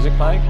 music playing?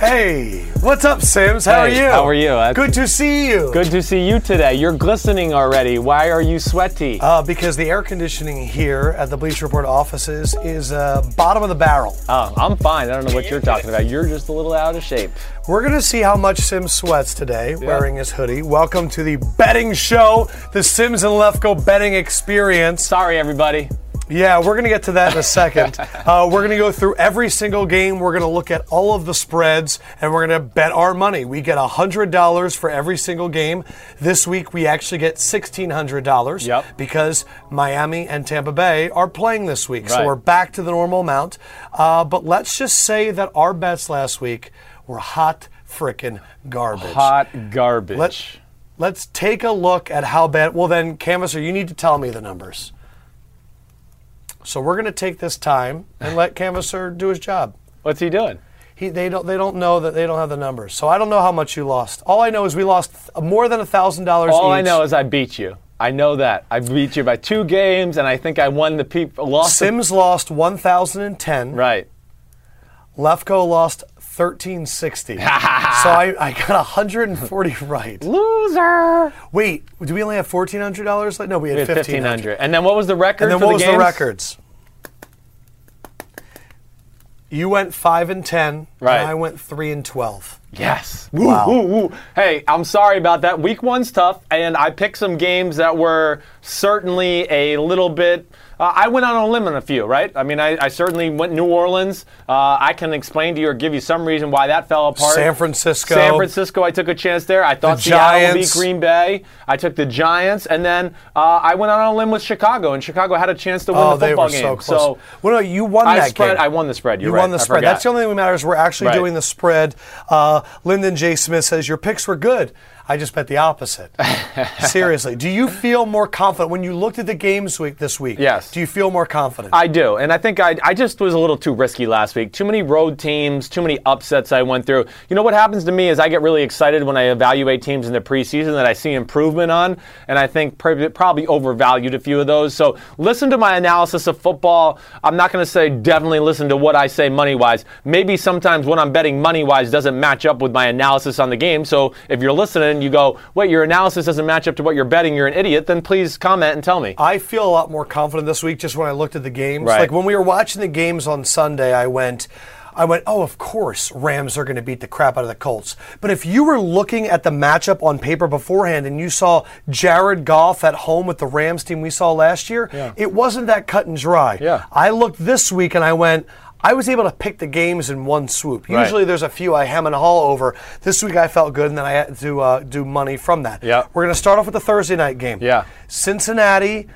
Hey, what's up, Simms? How are you? how are you? That's- Good to see you. Good to see you today. You're glistening already. Why are you sweaty? Uh, because the air conditioning here at the Bleacher Report offices is uh, bottom of the barrel. oh, I'm fine. I don't know what you're talking about. You're just a little out of shape. We're going to see how much Simms sweats today wearing his hoodie. Welcome to the betting show, the Simms and Lefkoe betting experience. Sorry, everybody. Yeah, we're going to get to that in a second. uh, we're going to go through every single game. We're going to look at all of the spreads and we're going to bet our money. We get $100 for every single game. This week, we actually get $1,600 Yep. because Miami and Tampa Bay are playing this week. So we're back to the normal amount. Uh, but let's just say that our bets last week were hot frickin' garbage. Hot garbage. Let's, let's take a look at how bad. Well, then, Canvasser, you need to tell me the numbers. So we're going to take this time and let Canvasser do his job. What's he doing? He, they don't. They don't know that they don't have the numbers. So I don't know how much you lost. All I know is we lost th- more than a thousand dollars. All I know is I beat you. I know that. I beat you by two games, and I think I won the people. Lost. the- Simms lost one thousand and ten. right. Lefkoe lost thirteen sixty. so I, I got hundred and forty right. Loser. Wait, do we only have fourteen hundred dollars? No, we had We had fifteen fifteen hundred. hundred. And then what was the record? And then what was the the records? You went five and ten. Right. And I went three and twelve. Yes. Woo, Wow. woo, woo. Hey, I'm sorry about that. Week one's tough, and I picked some games that were certainly a little bit. Uh, I went out on a limb on a few, right? I mean, I, I certainly went New Orleans. Uh, I can explain to you or give you some reason why that fell apart. San Francisco. San Francisco, I took a chance there. I thought The Seattle beat Green Bay. I took the Giants, and then uh, I went out on a limb with Chicago, and Chicago had a chance to win Oh, the football game. so close. well, no, you won I that spread. game. I won the spread. You're You right. won the I spread. That's the only thing that matters. We're actually Right. doing the spread. Uh, Lyndon J. Smith says your picks were good. I just bet the opposite. Seriously, do you feel more confident when you looked at the games week this week? Yes. Do you feel more confident? I do, and I think I, I just was a little too risky last week. Too many road teams, too many upsets I went through. You know what happens to me is I get really excited when I evaluate teams in the preseason that I see improvement on, and I think probably overvalued a few of those. So listen to my analysis of football. I'm not going to say definitely listen to what I say money wise. Maybe sometimes when I'm betting money wise doesn't match up with my analysis on the game. So if you're listening, you go, wait, your analysis doesn't match up to what you're betting. You're an idiot. Then please comment and tell me. I feel a lot more confident this week just when I looked at the games. Right. Like when we were watching the games on Sunday, I went, I went, oh, of course, Rams are going to beat the crap out of the Colts. But if you were looking at the matchup on paper beforehand and you saw Jared Goff at home with the Rams team we saw last year, it wasn't that cut and dry. Yeah. I looked this week and I went, I was able to pick the games in one swoop. Right. Usually there's a few I hem and haul over. This week I felt good and then I had to uh, do money from that. Yeah. We're going to start off with the Thursday night game. Yeah. Cincinnati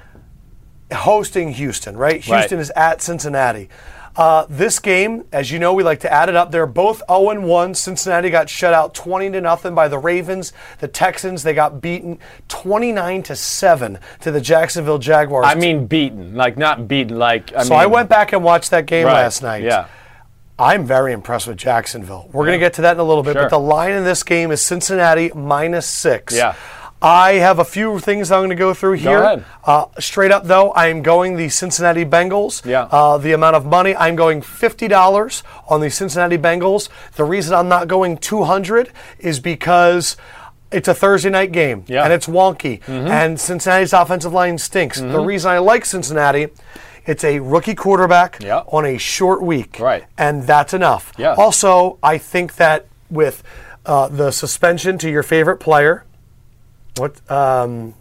hosting Houston, right? Right. Houston is at Cincinnati. Uh, this game, as you know, we like to add it up. They're both 0 1. Cincinnati got shut out 20 to nothing by the Ravens. The Texans, they got beaten 29 to 7 to the Jacksonville Jaguars. I mean, beaten, like not beaten, like. I so mean, I went back and watched that game right, last night. Yeah. I'm very impressed with Jacksonville. We're going to get to that in a little bit, Sure. but the line in this game is Cincinnati minus six. Yeah. I have a few things I'm going to go through here. ahead. Uh, straight up, though, I am going the Cincinnati Bengals. Yeah. Uh, the amount of money I'm going fifty dollars on the Cincinnati Bengals. The reason I'm not going two hundred is because. It's a Thursday night game, Yeah. Mm-hmm. and it's wonky, and Cincinnati's offensive line stinks. The reason I like Cincinnati, it's a rookie quarterback Yeah. on a short week, Right. And that's enough. Yeah. Also, I think that with uh, the suspension to your favorite player, what um,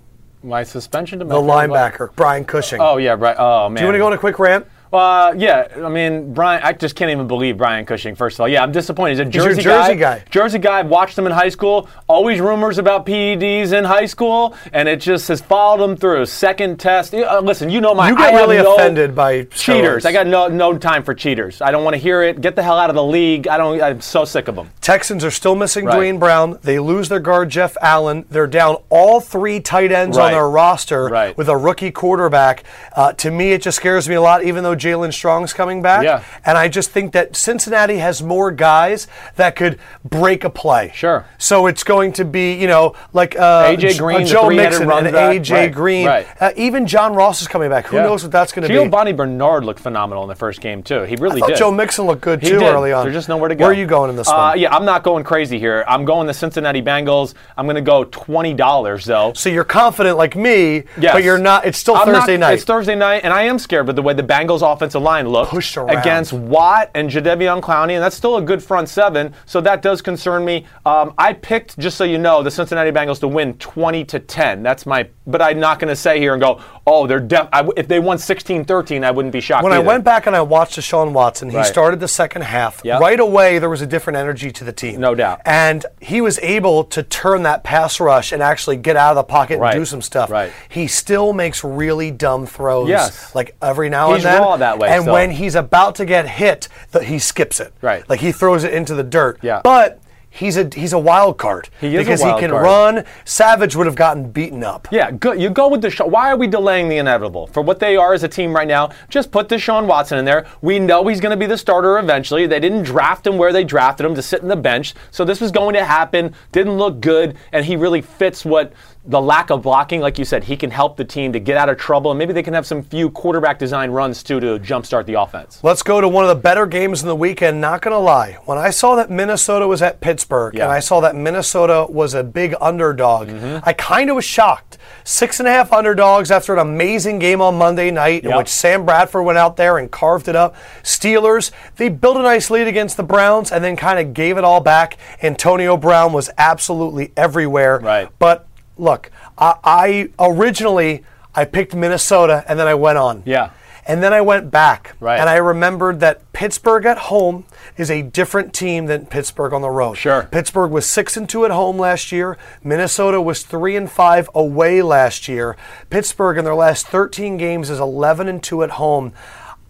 My suspension to my the linebacker Brian Cushing. Oh yeah, right. Oh man. Do you want to go on a quick rant? Uh, yeah, I mean, Brian, I just can't even believe Brian Cushing, first of all. Yeah, I'm disappointed. He's a Jersey, Jersey guy. Jersey guy. Watched him in high school. Always rumors about PEDs in high school, and it just has followed him through. Second test. Uh, listen, you know my. You I get have really no offended by cheaters. steroids. I got no no time for cheaters. I don't want to hear it. Get the hell out of the league. I don't. I'm so sick of them. Texans are still missing Right. Duane Brown. They lose their guard Jeff Allen. They're down all three tight ends on their roster Right. with a rookie quarterback. Uh, to me, it just scares me a lot. Even though Jaelen Strong's coming back. Yeah. And I just think that Cincinnati has more guys that could break a play. Sure. So it's going to be, you know, like uh, A.J. Green, uh, Joe Mixon, and. A.J. Right, Green. right. Uh, even John Ross is coming back. Who Yeah. knows what that's going to be? Giovani Bernard looked phenomenal in the first game too. He really I thought did. Joe Mixon looked good too early on. There's just nowhere to go. Where are you going in this uh, one? Yeah, I'm not going crazy here. I'm going the Cincinnati Bengals. I'm going to go twenty dollars though. So you're confident like me, Yes. but you're not. It's still I'm Thursday not- night. It's Thursday night, and I am scared with the way the Bengals' offensive line looked around. against Watt and Jadeveon Clowney, and that's still a good front seven. So that does concern me. Um, I picked, just so you know, the Cincinnati Bengals to win 20 to 10. That's my. But I'm not going to say here and go, oh, they're def. I if they won 16-13, I wouldn't be shocked. when I went back and I watched Deshaun Watson, he Right. started the second half. Yep. Right away, there was a different energy to the team. No doubt. And he was able to turn that pass rush and actually get out of the pocket Right. and do some stuff. Right. He still makes really dumb throws. Yes. Like every now He's and then. That way And still. when he's about to get hit, the, he skips it. Right. Like he throws it into the dirt. Yeah. But. He's a he's a wild card He is a because he can card. run. Savage would have gotten beaten up. Yeah, go, you go with Deshaun. Why are we delaying the inevitable? For what they are as a team right now, just put Deshaun Watson in there. We know he's going to be the starter eventually. They didn't draft him where they drafted him to sit in the bench. So this was going to happen. Didn't look good, and he really fits what the lack of blocking, like you said, he can help the team to get out of trouble, and maybe they can have some few quarterback design runs too to jumpstart the offense. Let's go to one of the better games in the weekend. Not going to lie. When I saw that Minnesota was at Pittsburgh Yeah. and I saw that Minnesota was a big underdog, Mm-hmm. I kind of was shocked. Six and a half underdogs after an amazing game on Monday night in which Sam Bradford went out there and carved it up. Steelers, they built a nice lead against the Browns and then kind of gave it all back. Antonio Brown was absolutely everywhere. Right. But look, I, I originally I picked Minnesota and then I went on. Yeah. And then I went back, Right. and I remembered that Pittsburgh at home is a different team than Pittsburgh on the road. Sure. Pittsburgh was six and two at home last year. Minnesota was three and five away last year. Pittsburgh in their last 13 games is 11 and two at home.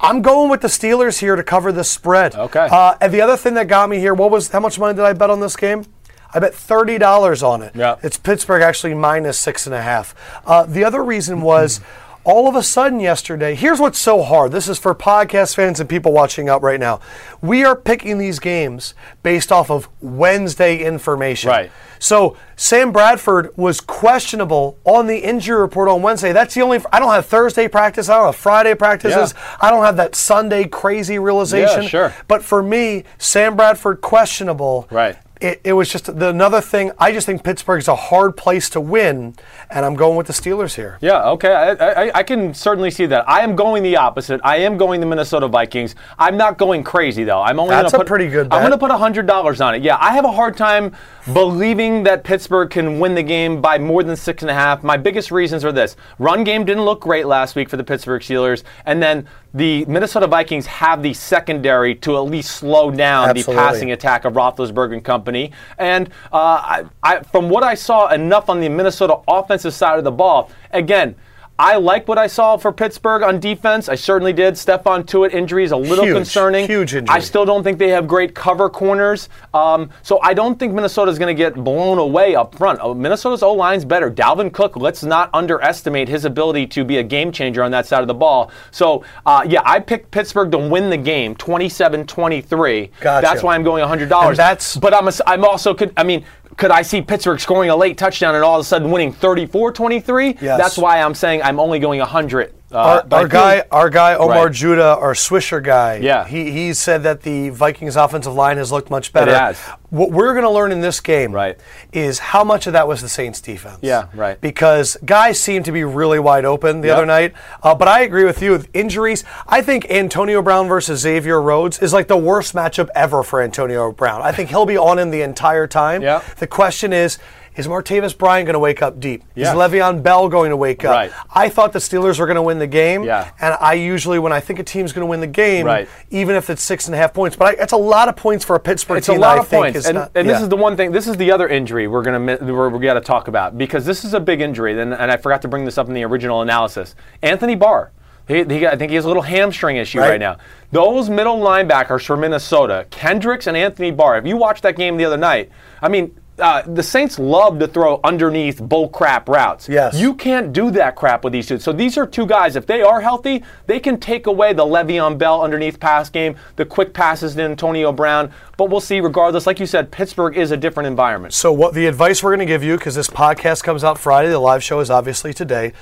I'm going with the Steelers here to cover the spread. Okay. Uh, and the other thing that got me here, what was how much money did I bet on this game? I bet thirty dollars on it. Yeah. It's Pittsburgh actually minus six and a half. Uh, the other reason was all of a sudden yesterday. Here's what's so hard. This is for podcast fans and people watching out right now. We are picking these games based off of Wednesday information. Right. So Sam Bradford was questionable on the injury report on Wednesday. That's the only. I don't have Thursday practice. I don't have Friday practices. Yeah. I don't have that Sunday crazy realization. Yeah, sure. But for me, Sam Bradford questionable. Right. It, it was just the, another thing. I just think Pittsburgh's a hard place to win, and I'm going with the Steelers here. Yeah, okay. I, I, I can certainly see that. I am going the opposite. I am going the Minnesota Vikings. I'm not going crazy though. I'm only That's gonna a put, pretty good I'm going to put hundred dollars on it. Yeah, I have a hard time believing that Pittsburgh can win the game by more than six and a half. My biggest reasons are this: run game didn't look great last week for the Pittsburgh Steelers, and then the Minnesota Vikings have the secondary to at least slow down Absolutely. the passing attack of Roethlisberger and company. And uh, I, I, from what I saw, enough on the Minnesota offensive side of the ball. Again. I like what I saw for Pittsburgh on defense. I certainly did. Stephon Tuitt injury is a little Huge, concerning. huge injury. I still don't think they have great cover corners. Um, so I don't think Minnesota is going to get blown away up front. Oh, Minnesota's O line's better. Dalvin Cook, let's not underestimate his ability to be a game changer on that side of the ball. So, uh, yeah, I picked Pittsburgh to win the game 27 23. Gotcha. That's why I'm going $100. And that's- but I'm, a, I'm also, I mean, could I see Pittsburgh scoring a late touchdown and all of a sudden winning 34 23? Yes. That's why I'm saying I'm only going 100. Uh, Our, our guy, our guy Omar Right. Judah, our Swisher guy. Yeah. he he said that the Vikings offensive line has looked much better. What we're going to learn in this game, Right. is how much of that was the Saints defense. Yeah, right. Because guys seemed to be really wide open the Yep. other night. Uh, but I agree with you with injuries. I think Antonio Brown versus Xavier Rhodes is like the worst matchup ever for Antonio Brown. I think he'll be on him the entire time. Yeah. The question is. Is Martavis Bryant going to wake up deep? Yeah. Is Le'Veon Bell going to wake up? Right. I thought the Steelers were going to win the game. Yeah. And I usually, when I think a team's going to win the game, Right. even if it's six and a half points, but I, that's a lot of points for a Pittsburgh It's a team. lot that I of points, and, not- and this yeah. is the one thing. This is the other injury we're gonna we're, we got to talk about because this is a big injury. And, and I forgot to bring this up in the original analysis. Anthony Barr. He, he I think he has a little hamstring issue Right. right. now. Those middle linebackers from Minnesota, Kendricks and Anthony Barr. If you watched that game the other night, I mean, uh, the Saints love to throw underneath bull crap routes. Yes. You can't do that crap with these two. So these are two guys. If they are healthy, they can take away the Le'Veon Bell underneath pass game, the quick passes to Antonio Brown. But we'll see. Regardless, like you said, Pittsburgh is a different environment. So, what the advice we're going to give you, because this podcast comes out Friday, the live show is obviously today.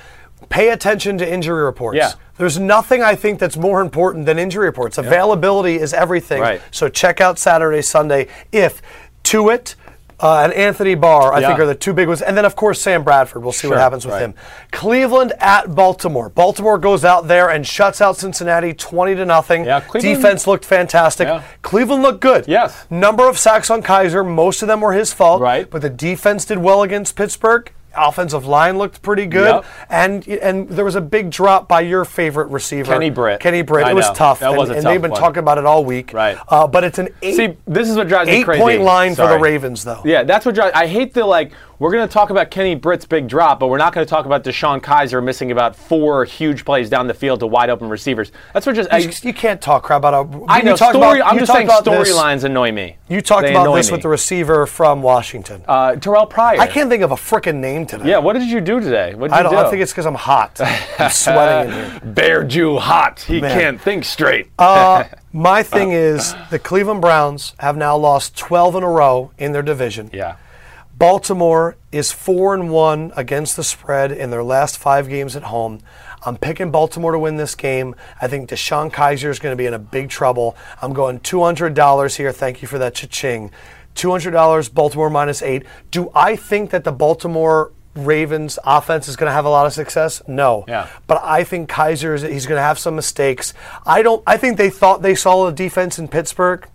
Pay attention to injury reports. Yeah. There's nothing I think that's more important than injury reports. Availability is everything. Right. So check out Saturday, Sunday. If Tuitt uh, and Anthony Barr, I Yeah. think, are the two big ones. And then, of course, Sam Bradford. We'll see what happens with right. him. Cleveland at Baltimore. Baltimore goes out there and shuts out Cincinnati 20 to nothing. Yeah, Cleveland- Defense looked fantastic. Yeah. Cleveland looked good. Yes. Number of sacks on Kizer. Most of them were his fault. Right. But the defense did well against Pittsburgh. Offensive line looked pretty good, Yep. and and there was a big drop by your favorite receiver, Kenny Britt. Kenny Britt. I it was tough, That and, was a and tough they've been one. talking about it all week. Right. Uh, but it's an eight, See, this is what drives me eight crazy. point line for the Ravens, though. Yeah, that's what drives. I hate the like. We're going to talk about Kenny Britt's big drop, but we're not going to talk about DeShone Kizer missing about four huge plays down the field to wide open receivers. That's what just. I, You, can't talk crap about a. I know story. about- I'm just saying storylines annoy me. You talked They about this me. with the receiver from Washington. uh, Terrelle Pryor. I can't think of a freaking name today. Yeah, what did you do today? What did I you don't. do? I think it's because I'm hot. I'm sweating in here. Bear Jew hot. He Man. can't think straight. Uh, my thing is the Cleveland Browns have now lost 12 in a row in their division. yeah. Baltimore is four and one against the spread in their last five games at home. I'm picking Baltimore to win this game. I think DeShone Kizer is going to be in a big trouble. I'm going $200 here. Thank you for that cha-ching. $200 Baltimore minus eight. Do I think that the Baltimore Ravens offense is going to have a lot of success? No. Yeah. But I think Kizer is he's going to have some mistakes. I don't I think they thought they saw a defense in Pittsburgh.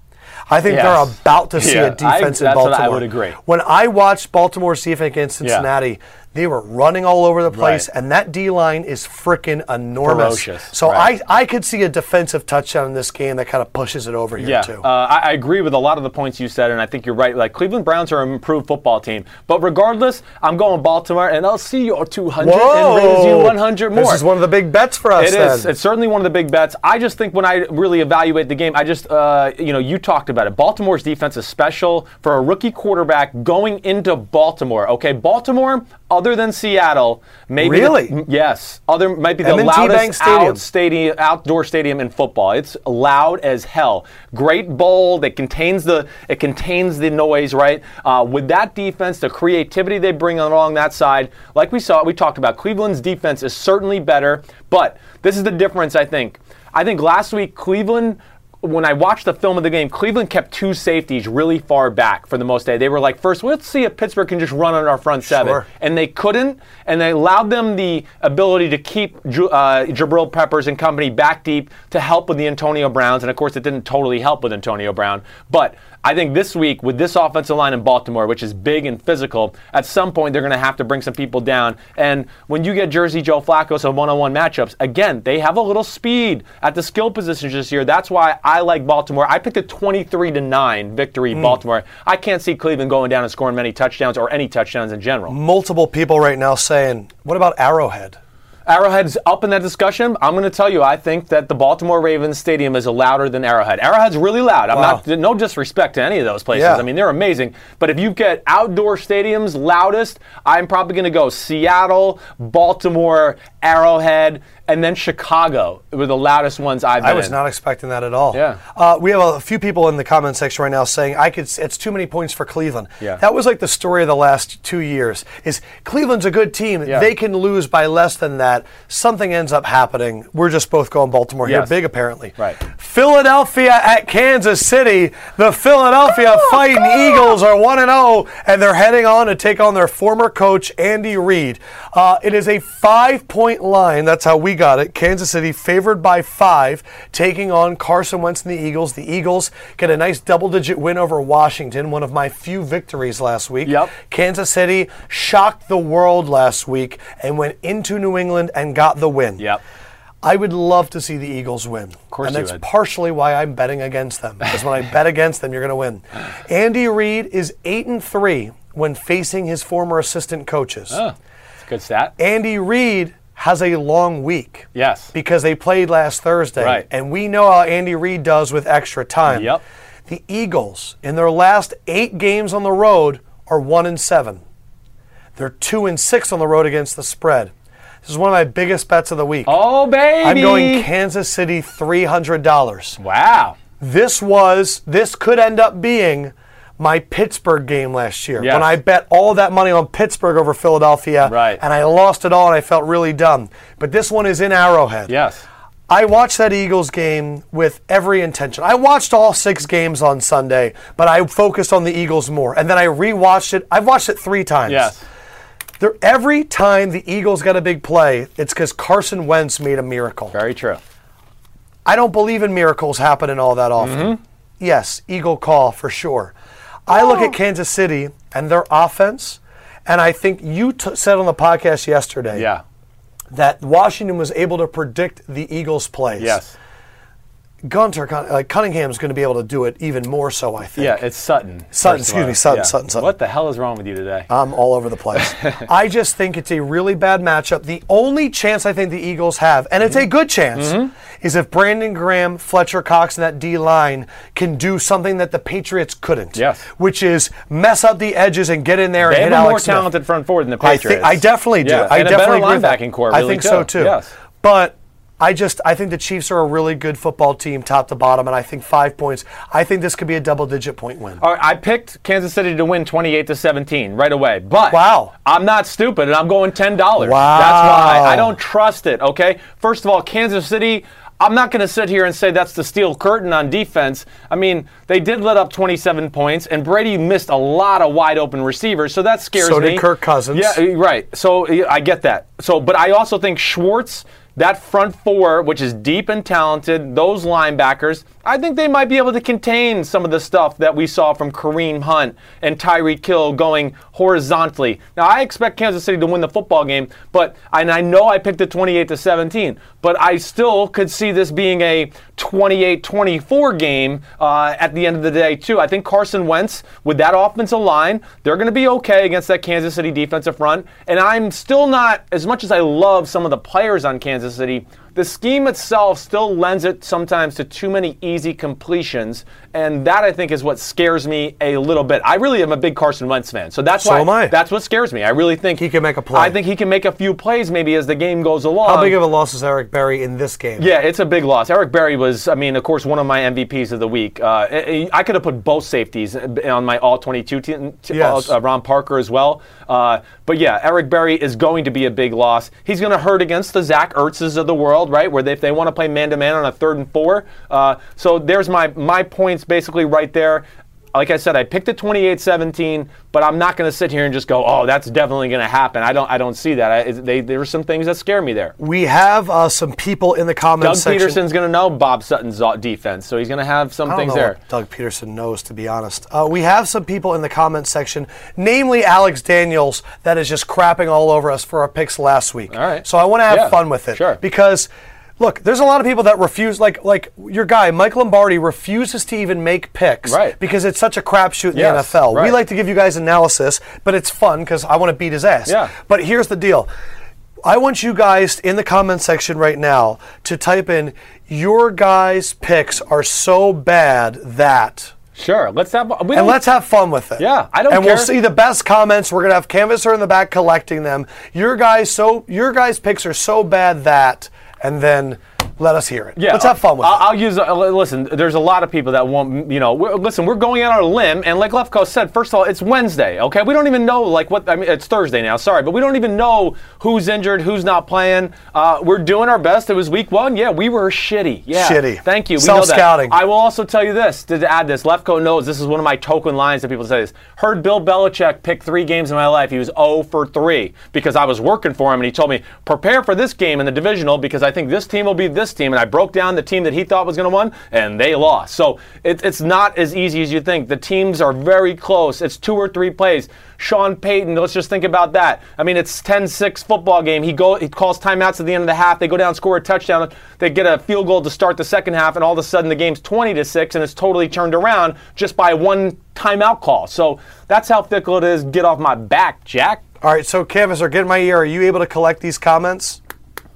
I think Yes. they're about to see Yeah, a defense I- in what I would agree. When I watched Baltimore's defense against Cincinnati, they were running all over the place, Right. and that D line is freaking enormous. Ferocious, So right. I, I could see a defensive touchdown in this game that kind of pushes it over here Yeah, too. uh, I, I agree with a lot of the points you said, and I think you're right. Like Cleveland Browns are an improved football team, but regardless, I'm going Baltimore, and I'll see your 200 and raise you 100 more. This is one of the big bets for us. It is. then. It's certainly one of the big bets. I just think when I really evaluate the game, I just, uh, you know, you talked about it. Baltimore's defense is special for a rookie quarterback going into Baltimore. Okay, Baltimore, other than Seattle, maybe Really? m- yes, other might be the M&T loudest Stadium. out stadium, outdoor stadium in football. It's loud as hell. Great bowl that contains the it contains the noise. Right. Uh, with that defense, the creativity they bring along that side, like we saw, we talked about. Cleveland's defense is certainly better, but this is the difference. I think. I think last week Cleveland. When I watched the film of the game, Cleveland kept two safeties really far back for the most day. They were like, first, let's see if Pittsburgh can just run on our front seven Sure. and they couldn't, and they allowed them the ability to keep uh, Jabril Peppers and company back deep to help with the Antonio Browns, and of course, it didn't totally help with Antonio Brown. But I think this week, with this offensive line in Baltimore, which is big and physical, at some point they're going to have to bring some people down. And when you get Jersey Joe Flacco some one-on-one matchups, again, they have a little speed at the skill positions this year. That's why I like Baltimore. I picked a 23 to nine victory, hmm. Baltimore. I can't see Cleveland going down and scoring many touchdowns or any touchdowns in general. Multiple people right now saying, "What about Arrowhead?" Arrowhead's up in that discussion. I'm going to tell you, I think that the Baltimore Ravens stadium is louder than Arrowhead. Arrowhead's really loud. I'm Wow. not no disrespect to any of those places. Yeah. I mean, they're amazing. But if you get outdoor stadiums loudest, I'm probably going to go Seattle, Baltimore, Arrowhead, and then Chicago were the loudest ones I've been I was in. not expecting that at all. Yeah. Uh, we have a few people in the comment section right now saying I could. It's too many points for Cleveland. Yeah. That was like the story of the last two years. Is Cleveland's a good team? Yeah. They can lose by less than that. Something ends up happening. We're just both going Baltimore here, big apparently. Right. Philadelphia at Kansas City. The Philadelphia Fighting Eagles are one and zero, and they're heading on to take on their former coach Andy Reid. Uh, it is a five-point line. That's how we got it. Kansas City favored by five, taking on Carson Wentz and the Eagles. The Eagles get a nice double-digit win over Washington, one of my few victories last week. Yep. Kansas City shocked the world last week and went into New England and got the win. Yep. I would love to see the Eagles win. Of course and that's would. partially why I'm betting against them. Because when I bet against them, you're going to win. Andy Reid is eight and three when facing his former assistant coaches. Oh, it's a good stat. Andy Reid has a long week. Yes. Because they played last Thursday. Right. And we know how Andy Reid does with extra time. Yep. The Eagles, in their last eight games on the road, are one and seven. They're two and six on the road against the spread. This is one of my biggest bets of the week. Oh, baby. I'm going Kansas City $300. Wow. This was, this could end up being my Pittsburgh game last year Yes. when I bet all that money on Pittsburgh over Philadelphia. Right. And I lost it all and I felt really dumb. But this one is in Arrowhead. Yes. I watched that Eagles game with every intention. I watched all six games on Sunday, but I focused on the Eagles more. And then I rewatched it. I've watched it three times. Yes. There, every time the Eagles got a big play, it's because Carson Wentz made a miracle. Very true. I don't believe in miracles happening all that often. Mm-hmm. Yes, Eagle call for sure. I look Oh. at Kansas City and their offense, and I think you t- said on the podcast yesterday Yeah. that Washington was able to predict the Eagles' plays. Yes. Gunther, like Cunningham's going to be able to do it even more so. I think. Yeah, it's Sutton. Sutton, excuse me, Sutton, Sutton, Sutton. What the hell is wrong with you today? I'm all over the place. I just think it's a really bad matchup. The only chance I think the Eagles have, and Mm-hmm. it's a good chance, is if Brandon Graham, Fletcher Cox, and that D line can do something that the Patriots couldn't. Yes. Which is mess up the edges and get in there they and have hit a more Alex Smith. talented front forward than the I Patriots. think I definitely do. Yeah, I and definitely a better agree with that. linebacking core. I really, think so too. Yes. But I just I think the Chiefs are a really good football team, top to bottom, and I think five points. I think this could be a double-digit point win. All right, I picked Kansas City to win 28 to 17 right away. But Wow. I'm not stupid and I'm going $10. Wow. That's why I don't trust it, okay? First of all, Kansas City I'm not going to sit here and say that's the steel curtain on defense. I mean, they did let up 27 points, and Brady missed a lot of wide open receivers, so that scares me. So me. did Kirk Cousins. Yeah, right. So I get that. So, but I also think Schwartz, that front four, which is deep and talented, those linebackers, I think they might be able to contain some of the stuff that we saw from Kareem Hunt and Tyreek Hill going horizontally. Now, I expect Kansas City to win the football game, but and I know I picked it 28 to 17, but I still could see this being a 28-24 game uh, at the end of the day too. I think Carson Wentz with that offensive line, they're going to be okay against that Kansas City defensive front, and I'm still not as much as I love some of the players on Kansas City. The scheme itself still lends it sometimes to too many easy completions, and that I think is what scares me a little bit. I really am a big Carson Wentz fan, so that's So why am I. that's what scares me. I really think He can make a play. I think he can make a few plays maybe as the game goes along. How big of a loss is Eric Berry in this game? Yeah, it's a big loss. Eric Berry was, I mean, of course, one of my MVPs of the week. Uh, I could have put both safeties on my All 22 team, Yes. uh, Ron Parker as well. Uh, but yeah, Eric Berry is going to be a big loss. He's going to hurt against the Zach Ertzes of the world, right? Where they, if they want to play man to man on a third and four. Uh, so there's my my points basically right there. Like I said, I picked it 28-17, but I'm not going to sit here and just go, "Oh, that's definitely going to happen." I don't, I don't see that. I, they, there are some things that scare me there. We have uh, some people in the Doug comments section. Doug Pederson's going to know Bob Sutton's uh, defense, so he's going to have some things there. Doug Pederson knows, to be honest. Uh, we have some people in the comments section, namely Alex Daniels, that is just crapping all over us for our picks last week. All right. So I want to have Yeah, fun with it. sure. Because. Look, there's a lot of people that refuse, like like your guy Mike Lombardi refuses to even make picks, Right. Because it's such a crapshoot in Yes, the NFL. We like to give you guys analysis, but it's fun because I want to beat his ass. Yeah. But here's the deal: I want you guys in the comment section right now to type in your guys' picks are so bad that. Sure, let's have. We And let's have fun with it. Yeah, I don't And care. we'll see the best comments. We're gonna have Canvasser in the back collecting them. Your guys, so your guys' picks are so bad that, and then let us hear it. Yeah, let's have fun with I'll, it. I'll use. Uh, listen, there's a lot of people that won't. You know, we're, listen, we're going on a limb, and like Lefkoe said, first of all, it's Wednesday. Okay, we don't even know like what. I mean, it's Thursday now. Sorry, but we don't even know who's injured, who's not playing. Uh, we're doing our best. It was week one. Yeah, we were shitty. Yeah, Shitty. Thank you. We. Self-scouting. I will also tell you this to add this. Lefkoe knows this is one of my token lines that people say this. Heard Bill Belichick pick three games in my life. He was 0 for 3 because I was working for him and he told me, prepare for this game in the divisional because I think this team will be this team. And I broke down the team that he thought was going to win and they lost. So it, it's not as easy as you think. The teams are very close. It's two or three plays. Sean Payton, let's just think about that. I mean, it's 10-6 football game. He go he calls timeouts at the end of the half. They go down, score a touchdown. They get a field goal to start the second half, and all of a sudden the game's 20 to 6, and it's totally turned around just by one timeout call. So that's how fickle it is. Get off my back, Jack. All right, so Canvasser, get in my ear. Are you able to collect these comments?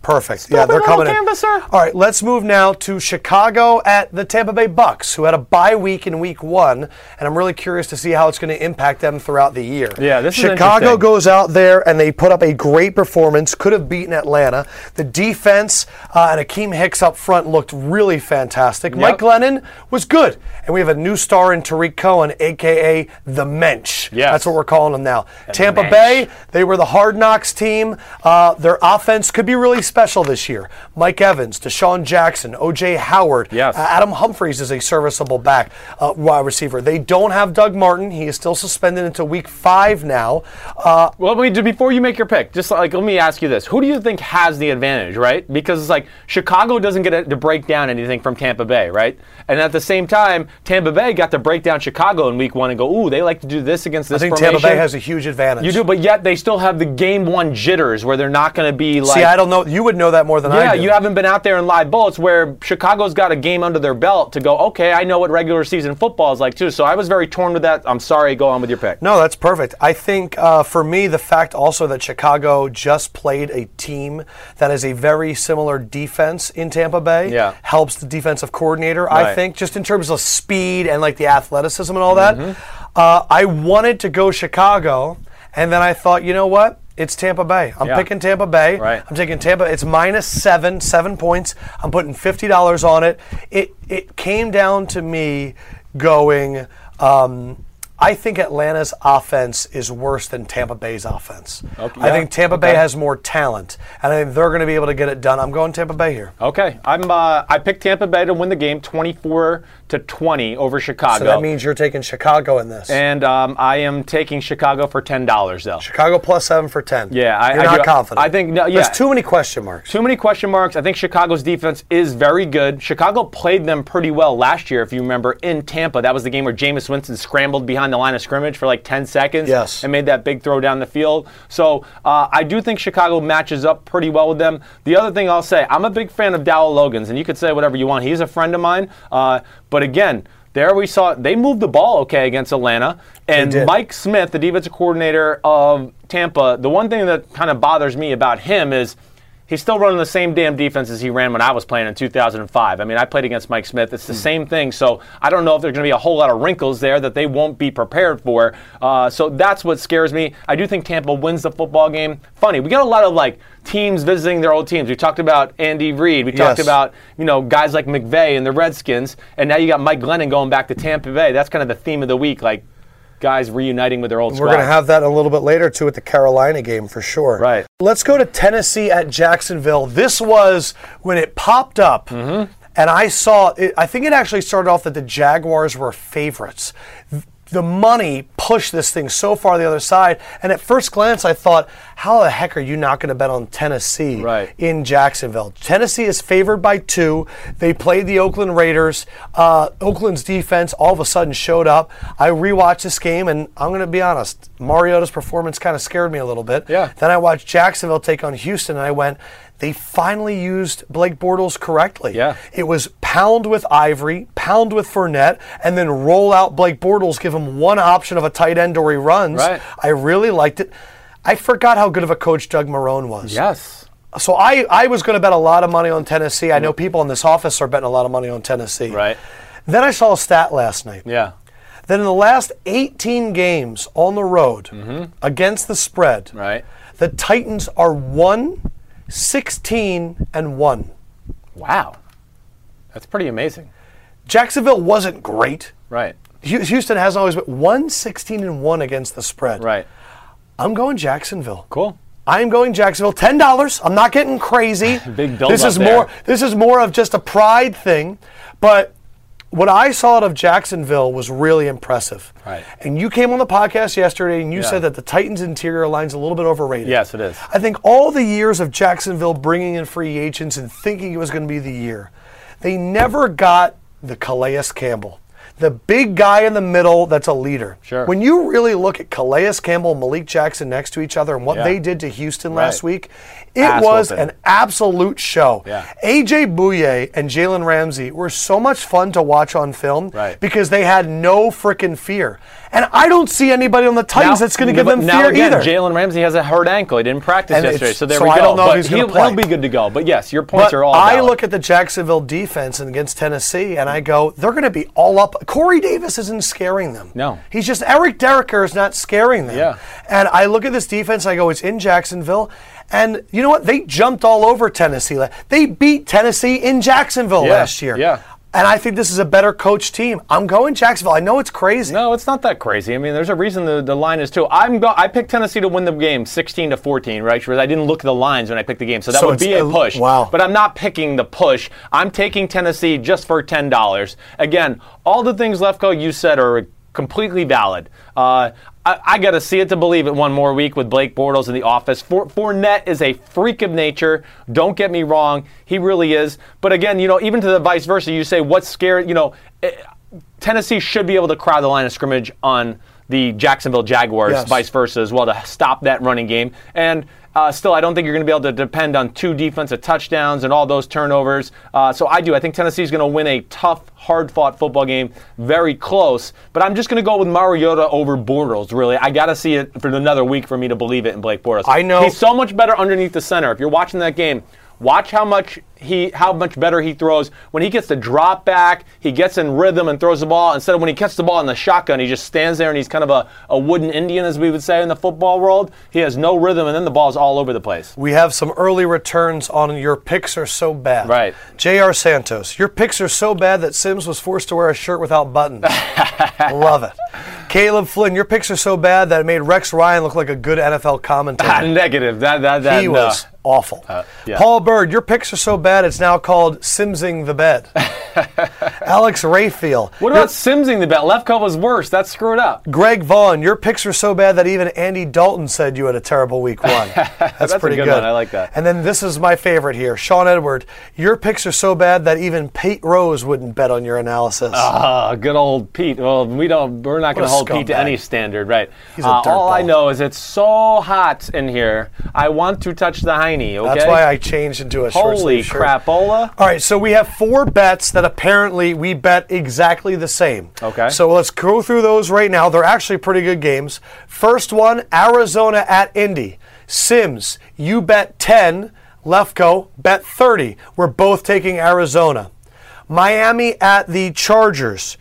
Perfect. yeah, they're little coming in. canvasser. All right, let's move now to Chicago at the Tampa Bay Bucks, who had a bye week in week one, and I'm really curious to see how it's going to impact them throughout the year. Yeah, this Chicago interesting. goes out there and they put up a great performance. Could have beaten Atlanta. The defense uh, and Akiem Hicks up front looked really fantastic. Mike Glennon was good, and we have a new star in Tarik Cohen, aka the Mensch. Yeah, that's what we're calling him now. Tampa Mensch. Bay. They were the hard knocks team. Uh, their offense could be really special this year. Mike Evans, DeSean Jackson, O.J. Howard, Yes. uh, Adam Humphries is a serviceable back uh, wide receiver. They don't have Doug Martin. He is still suspended until week five now. Uh, Well, me, before you make your pick, just like let me ask you this: Who do you think has the advantage, right? Because it's like Chicago doesn't get to break down anything from Tampa Bay, right? And at the same time, Tampa Bay got to break down Chicago in Week One and go, "Ooh, they like to do this against this." I think formation. Tampa Bay has a huge advantage. You do, but yet they still have the game one jitters where they're not going to be like. See, I don't know. You would know that more than I yeah, you haven't been out there in live bullets where Chicago's got a game under their belt to go, okay, I know what regular season football is like too. So I was very torn with that. I'm sorry, go on with your pick. No, that's perfect. I think uh, for me, the fact also that Chicago just played a team that has a very similar defense in Tampa Bay Yeah. helps the defensive coordinator, I think, just in terms of speed and like the athleticism and all that. Mm-hmm. Uh, I wanted to go Chicago, and then I thought, you know what? It's Tampa Bay. I'm Yeah. picking Tampa Bay. Right. I'm taking Tampa. It's minus seven, seven points. I'm putting fifty dollars on it. It it came down to me going. Um, I think Atlanta's offense is worse than Tampa Bay's offense. Okay, I yeah, think Tampa Bay has more talent, and I think they're going to be able to get it done. I'm going Tampa Bay here. Okay, I'm. Uh, I picked Tampa Bay to win the game, 24 to 20 over Chicago. So that means you're taking Chicago in this. and um, I am taking Chicago for ten dollars though. Chicago plus seven for ten. Yeah, I- you're I not do- confident. I think- no, yeah. There's too many question marks. Too many question marks. I think Chicago's defense is very good. Chicago played them pretty well last year, if you remember, in Tampa. That was the game where Jameis Winston scrambled behind the line of scrimmage for like 10 seconds Yes. and made that big throw down the field. So uh, I do think Chicago matches up pretty well with them. The other thing I'll say, I'm a big fan of Dowell Loggains, and you could say whatever you want. He's a friend of mine. Uh, but again, there we saw they moved the ball okay against Atlanta. And. Mike Smith, the defensive coordinator of Tampa, the one thing that kind of bothers me about him is he's still running the same damn defense as he ran when I was playing in 2005. I mean, I played against Mike Smith. It's the same thing. So I don't know if there's going to be a whole lot of wrinkles there that they won't be prepared for. Uh, so that's what scares me. I do think Tampa wins the football game. Funny, we got a lot of like teams visiting their old teams. We talked about Andy Reid. We talked Yes. about you know guys like McVay and the Redskins, and now you got Mike Glennon going back to Tampa Bay. That's kind of the theme of the week, like guys reuniting with their old We're going to have that a little bit later too at the Carolina game for sure. Right. Let's go to Tennessee at Jacksonville. This was when it popped up, Mm-hmm. and I saw. It, I think it actually started off that the Jaguars were favorites. The money pushed this thing so far the other side, and at first glance, I thought, "How the heck are you not going to bet on Tennessee Right. in Jacksonville?" Tennessee is favored by two. They played the Oakland Raiders. Uh, Oakland's defense all of a sudden showed up. I rewatched this game, and I'm going to be honest, Mariota's performance kind of scared me a little bit. Yeah. Then I watched Jacksonville take on Houston, and I went, they finally used Blake Bortles correctly. Yeah. It was pound with Ivory, pound with Fournette, and then roll out Blake Bortles, give him one option of a tight end or he runs. Right. I really liked it. I forgot how good of a coach Doug Marrone was. yes. So I, I was going to bet a lot of money on Tennessee. I know people in this office are betting a lot of money on Tennessee. Right. Then I saw a stat last night. Yeah. Then in the last 18 games on the road against the spread, Mm-hmm. Right. the Titans are 1, 16, and 1. Wow. That's pretty amazing. Jacksonville wasn't great. Right. Houston hasn't always been 1, 16, and 1 against the spread. Right. I'm going Jacksonville. Cool. I'm going Jacksonville. Ten dollars. I'm not getting crazy. Big build This is there. more. This is more of just a pride thing, but. What I saw out of Jacksonville was really impressive. Right. And you came on the podcast yesterday and you Yeah. said that the Titans' interior line's a little bit overrated. Yes, it is. I think all the years of Jacksonville bringing in free agents and thinking it was going to be the year, they never got the Calais Campbell. the big guy in the middle that's a leader. Sure. When you really look at Calais Campbell and Malik Jackson next to each other and what Yeah. they did to Houston last week, it Ass was whooping. an absolute show. Yeah. AJ Bouye and Jalen Ramsey were so much fun to watch on film Right. because they had no freaking fear. And I don't see anybody on the Titans Now- that's going to give them now fear again, either. Jalen Ramsey has a hurt ankle. He didn't practice And yesterday, so there so we go. Don't know if but he's he'll, he'll be good to go. But yes, your points But are all I valid. look at the Jacksonville defense and against Tennessee, and I go, they're going to be all up. Corey Davis isn't scaring them. No. he's just Eric Derricker is not scaring them. Yeah. And I look at this defense, I go, it's in Jacksonville, and you know what? They jumped all over Tennessee. They beat Tennessee in Jacksonville Yeah, last year. yeah. And I think this is a better coach team. I'm going Jacksonville. I know it's crazy. No, it's not that crazy. I mean, there's a reason the, the line is two. I'm go, I picked Tennessee to win the game, 16 to 14, right? Because I didn't look at the lines when I picked the game, so that So would be a push. wow. But I'm not picking the push. I'm taking Tennessee just for ten dollars. Again, all the things Lefkoe you said are completely valid. Uh, I, I got to see it to believe it one more week with Blake Bortles in the office. For, Fournette is a freak of nature. Don't get me wrong, he really is. But again, you know, even to the vice versa, you say what's scary. You know, eh, Tennessee should be able to crowd the line of scrimmage on the Jacksonville Jaguars, Yes. vice versa as well, to stop that running game. And uh, still, I don't think you're going to be able to depend on two defensive touchdowns and all those turnovers. Uh, so I do. I think Tennessee is going to win a tough, hard-fought football game, very close. But I'm just going to go with Mariota over Bortles. Really, I got to see it for another week for me to believe it in Blake Bortles. I know- he's so much better underneath the center. If you're watching that game. Watch how much he, how much better he throws when he gets the drop back. He gets in rhythm and throws the ball instead of when he catches the ball in the shotgun. He just stands there and he's kind of a, a wooden Indian, as we would say in the football world. He has no rhythm, and then the ball's all over the place. We have some early returns on your picks are so bad. Right. J.R. Santos, your picks are so bad that Simms was forced to wear a shirt without buttons. Love it. Caleb Flynn, your picks are so bad that it made Rex Ryan look like a good NFL commentator. Negative. That that that. he no. was awful. Uh, yeah. Paul Bird, your picks are so bad it's now called Simsing the Bed. Alex Rayfield. What about Simsing the bet? Lefkoe was worse. That's screwed up. Greg Vaughn, your picks are so bad that even Andy Dalton said you had a terrible week one. That's, That's a pretty good good. one. I like that. And then this is my favorite here. Sean Edward, your picks are so bad that even Pete Rose wouldn't bet on your analysis. Ah, good old Pete. Well, we don't. We're not going to hold Pete to any standard, right? He's a Uh, all I know is it's so hot in here. I want to touch the hiney. Okay. That's why I changed into a short Holy crapola! All right, so we have four bets that apparently we bet exactly the same. Okay. So let's go through those right now. They're actually pretty good games. First one, Arizona at Indy. Simms, you bet 10. Lefkoe, bet 30. We're both taking Arizona. Miami at the Chargers.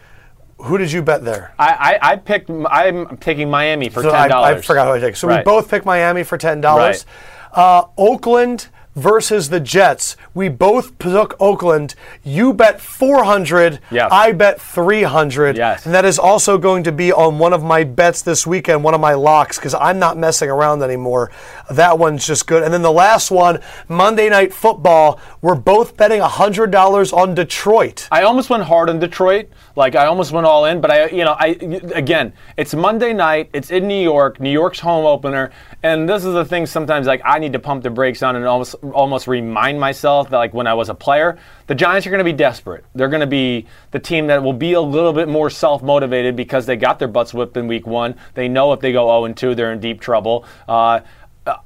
Who did you bet there? I, I, I picked. I'm taking Miami for So ten dollars. I forgot who I take. So we both picked Miami for ten Right. dollars. Uh, Oakland versus the Jets. We both took Oakland. You bet four hundred. Yes. I bet three hundred. Yes. And that is also going to be on one of my bets this weekend, one of my locks, because I'm not messing around anymore. That one's just good. And then the last one, Monday Night Football. We're both betting hundred dollars on Detroit. I almost went hard on Detroit. Like I almost went all in, but I, you know, I again, it's Monday night. It's in New York. New York's home opener, and this is the thing. Sometimes, like I need to pump the brakes on and almost, almost remind myself that, like when I was a player, the Giants are going to be desperate. They're going to be the team that will be a little bit more self-motivated because they got their butts whipped in Week One. They know if they go 0 2, they're in deep trouble. Uh,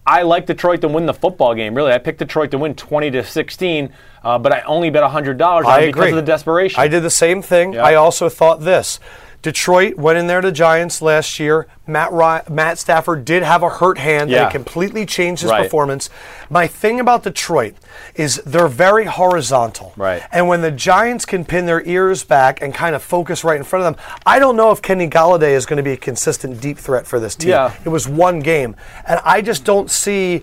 I like Detroit to win the football game. Really, I picked Detroit to win 20 to 16, uh, but I only bet $100 on I because of the desperation. I did the same thing. Yeah. I also thought this. Detroit went in there to Giants last year. Matt Ry- Matt Stafford did have a hurt hand Yeah. that completely changed his Right. performance. My thing about Detroit is they're very horizontal. Right. And when the Giants can pin their ears back and kind of focus right in front of them, I don't know if Kenny Golladay is going to be a consistent deep threat for this team. Yeah. It was one game, and I just don't see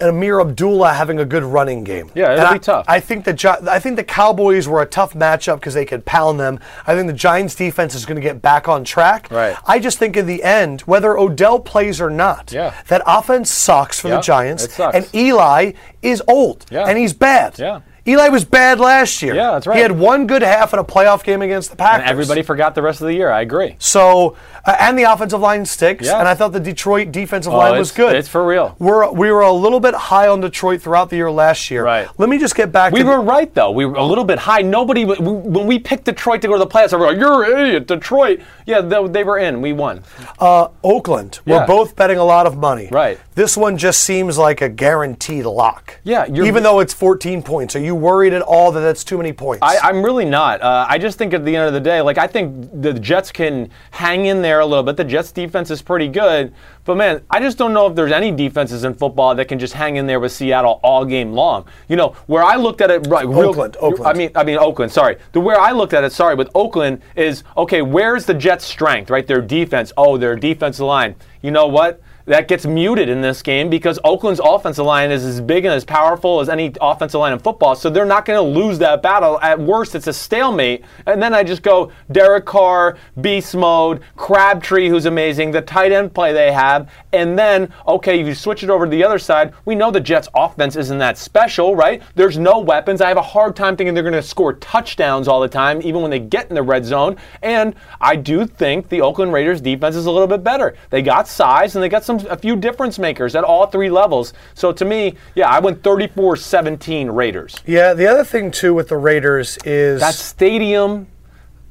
Ameer Abdullah having a good running game. Yeah, it'll And be I- tough. I think the I think the Cowboys were a tough matchup because they could pound them. I think the Giants defense is going to get back on track. Right. I just think in the end, whether Odell plays or not, Yeah. that offense sucks for Yeah, the Giants. it sucks. And Eli is old Yeah. and he's bad. Yeah. Eli was bad last year. Yeah, that's right. He had one good half in a playoff game against the Packers. And everybody forgot the rest of the year. I agree. So, uh, and the offensive line sticks, Yeah. and I thought the Detroit defensive Oh, line was good. it's for real. We're, we were a little bit high on Detroit throughout the year last year. Right. Let me just get back to We were right though. We were a little bit high. Nobody we, when we picked Detroit to go to the playoffs, everyone like, "You're an idiot, Detroit." Yeah, they, they were in. We won. uh, Oakland. We're both betting a lot of money. Right. This one just seems like a guaranteed lock. Yeah, even though it's 14 points. Are you worried at all that that's too many points? I, I'm really not. Uh, I just think at the end of the day, like I think the Jets can hang in there a little bit. The Jets defense is pretty good, but man, I just don't know if there's any defenses in football that can just hang in there with Seattle all game long. You know, where I looked at it, right, real- Oakland, Oakland. I mean, I mean Oakland. Sorry, the where I looked at it, sorry, with Oakland is okay. Where's the Jets' strength? Right, their defense. Oh, their defensive line. You know what? That gets muted in this game because Oakland's offensive line is as big and as powerful as any offensive line in football. So they're not going to lose that battle. At worst, it's a stalemate. And then I just go Derek Carr, beast mode, Crabtree, who's amazing, the tight end play they have, and then okay, if you switch it over to the other side. We know the Jets' offense isn't that special, right? There's no weapons. I have a hard time thinking they're going to score touchdowns all the time, even when they get in the red zone. And I do think the Oakland Raiders' defense is a little bit better. They got size and they got some a few difference makers at all three levels. So to me, yeah, I went 34-17 Raiders. yeah, the other thing too with the Raiders is That stadium,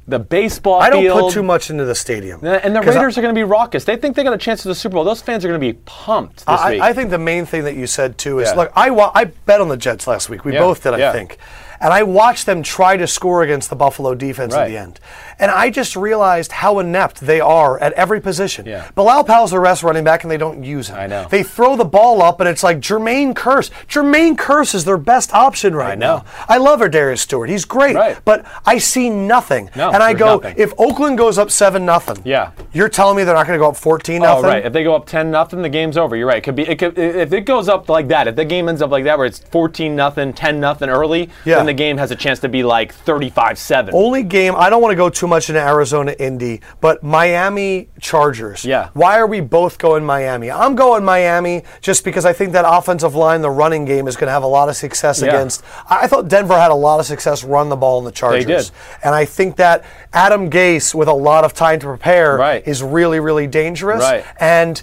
the baseball I don't field, put too much into the stadium. and the 'Cause I- Raiders are going to be raucous. They think they got a chance at the Super Bowl. Those fans are going to be pumped this I, week. I think the main thing that you said too is Yeah. look, I I bet on the Jets last week. We Yeah, both did, I yeah. think. And I watched them try to score against the Buffalo defense at the end. And I just realized how inept they are at every position. Yeah. Bilal Powell's the rest running back and they don't use him. I know. They throw the ball up and it's like Jermaine Kearse. Jermaine Kearse is their best option right I know. now. I love Darius Stewart. He's great. Right. But I see nothing. No, and I go, nothing. if Oakland goes up 7 nothing, Yeah. you're telling me they're not going to go up 14 nothing? Oh, right. If they go up ten nothing, the game's over. You're right. It could be. It could, if it goes up like that, if the game ends up like that, where it's fourteen nothing, ten nothing early, Yeah. The game has a chance to be like thirty-five seven. Only game, I don't want to go too much into Arizona Indy, but Miami Chargers. Yeah. Why are we both going Miami? I'm going Miami just because I think that offensive line, the running game, is going to have a lot of success Yeah. against. I thought Denver had a lot of success run the ball in the Chargers. did. And I think that Adam Gase, with a lot of time to prepare, Right. is really, really dangerous. Right. And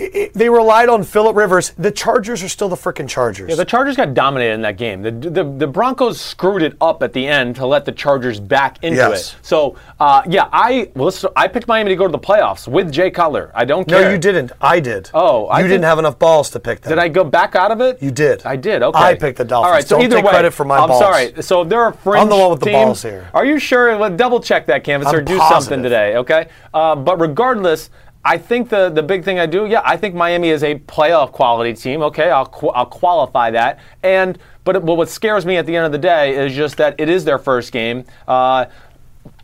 it, they relied on Philip Rivers. The Chargers are still the freaking Chargers. Yeah, the Chargers got dominated in that game. The, the the Broncos screwed it up at the end to let the Chargers back into Yes. it. So uh, yeah, I well, I picked Miami to go to the playoffs with Jay Cutler. I don't care. no, you didn't. I did. Oh, I you didn't have enough balls to pick them. Did I go back out of it? You did. I did. Okay. I picked the Dolphins. All right. So Don't either take way, credit for my I'm balls. sorry. So there are fringe I'm the one with the balls here. Are you sure? Well, double check that canvas I'm or do positive. something today. Okay. Uh, but regardless. I think the, the big thing I do, yeah, I think Miami is a playoff quality team. Okay, I'll, qu- I'll qualify that. And but, it- but what scares me at the end of the day is just that it is their first game. Uh,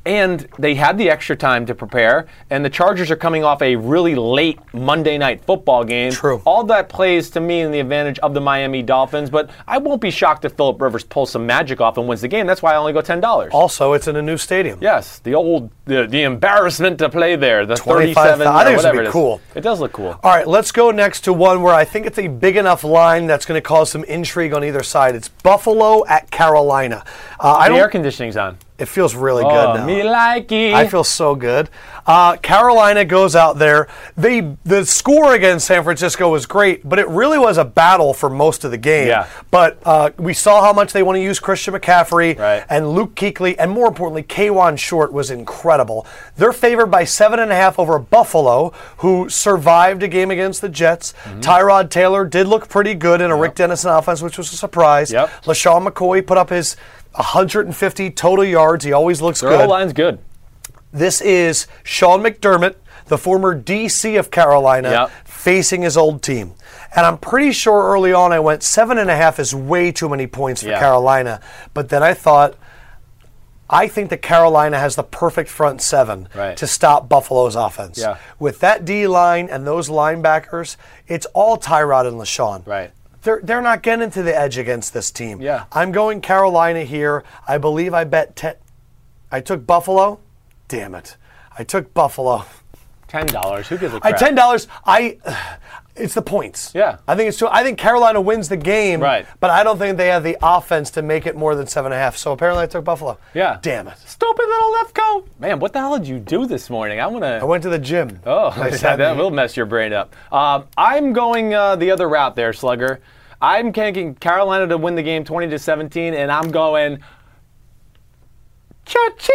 and they had the extra time to prepare, and the Chargers are coming off a really late Monday night football game. True. All that plays to me in the advantage of the Miami Dolphins, but I won't be shocked if Philip Rivers pulls some magic off and wins the game. That's why I only go ten dollars. Also, it's in a new stadium. Yes, the old the, the embarrassment to play there, the 25,000 thirty-seven. I think it's whatever be it is. cool. It does look cool. All right, let's go next to one where I think it's a big enough line that's going to cause some intrigue on either side. It's Buffalo at Carolina. Uh, I The air conditioning's on. It feels really Oh, good now. me like it. I feel so good. Uh, Carolina goes out there. They the score against San Francisco was great, but it really was a battle for most of the game. Yeah. But uh, we saw how much they want to use Christian McCaffrey Right. and Luke Kuechly, and more importantly, Kawann Short was incredible. They're favored by seven and a half over Buffalo, who survived a game against the Jets. Mm-hmm. Tyrod Taylor did look pretty good in a Rick Dennison offense, which was a surprise. Yep. LeSean McCoy put up his 150 total yards. He always looks Their good. line's good. This is Sean McDermott, the former DC of Carolina, Yep. facing his old team. And I'm pretty sure early on I went seven and a half is way too many points for Yeah. Carolina. But then I thought, I think that Carolina has the perfect front seven Right. to stop Buffalo's offense. Yeah. With that D line and those linebackers, it's all Tyrod and LeSean. Right. They're, they're not getting to the edge against this team. Yeah. I'm going Carolina here. I believe I bet 10. I took Buffalo. Damn it. I took Buffalo. Ten dollars. Who gives a crap? ten dollars. I It's the points. Yeah. I think it's too. I think Carolina wins the game. Right. But I don't think they have the offense to make it more than seven and a half. So apparently I took Buffalo. Yeah. Damn it. Stupid little Lefkoe. Man, what the hell did you do this morning? I want to. I went to the gym. Oh, I that, sat that in- will mess your brain up. Um, I'm going uh, the other route there, Slugger. I'm taking Carolina to win the game 20 to 17, and I'm going. Cha-ching!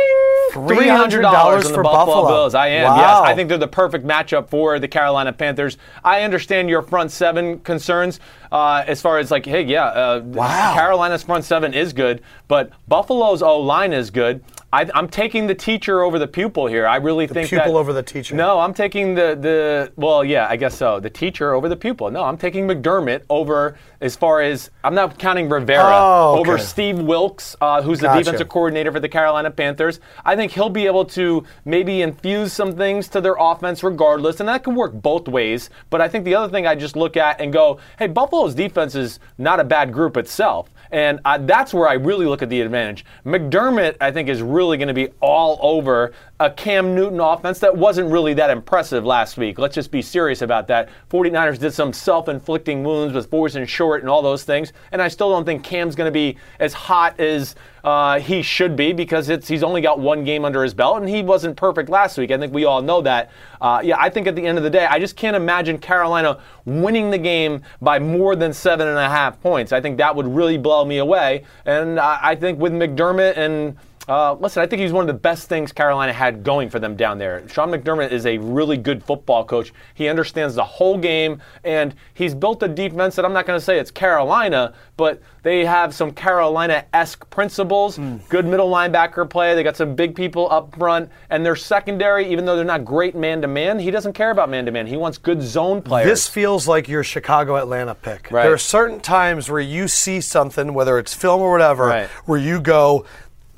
$300 on the for Buffalo, Buffalo. Bills. I am. Wow. Yes, I think they're the perfect matchup for the Carolina Panthers. I understand your front seven concerns uh, as far as like, hey, yeah, uh, Wow. Carolina's front seven is good, but Buffalo's O line is good. I, I'm taking the teacher over the pupil here. I really think pupil that, over the teacher. No, I'm taking the the well, yeah, I guess so. The teacher over the pupil. No, I'm taking McDermott over as far as I'm not counting Rivera Oh, okay. over Steve Wilks, uh, who's the Gotcha. defensive coordinator for the Carolina Panthers. I think he'll be able to maybe infuse some things to their offense regardless, and that can work both ways. But I think the other thing I just look at and go, hey, Buffalo's defense is not a bad group itself. And uh, that's where I really look at the advantage. McDermott, I think, is really going to be all over a Cam Newton offense that wasn't really that impressive last week. Let's just be serious about that. 49ers did some self inflicting wounds with fours and short and all those things. And I still don't think Cam's going to be as hot as uh, he should be because it's he's only got one game under his belt and he wasn't perfect last week. I think we all know that. Uh, yeah, I think at the end of the day, I just can't imagine Carolina winning the game by more than seven and a half points. I think that would really blow me away. And I, I think with McDermott and uh, listen, I think he's one of the best things Carolina had going for them down there. Sean McDermott is a really good football coach. He understands the whole game, and he's built a defense that I'm not going to say it's Carolina, but they have some Carolina esque principles. Good middle linebacker play. They got some big people up front, and their secondary, even though they're not great man to man, he doesn't care about man to man. He wants good zone players. This feels like your Chicago Atlanta pick. Right. There are certain times where you see something, whether it's film or whatever, Right. where you go,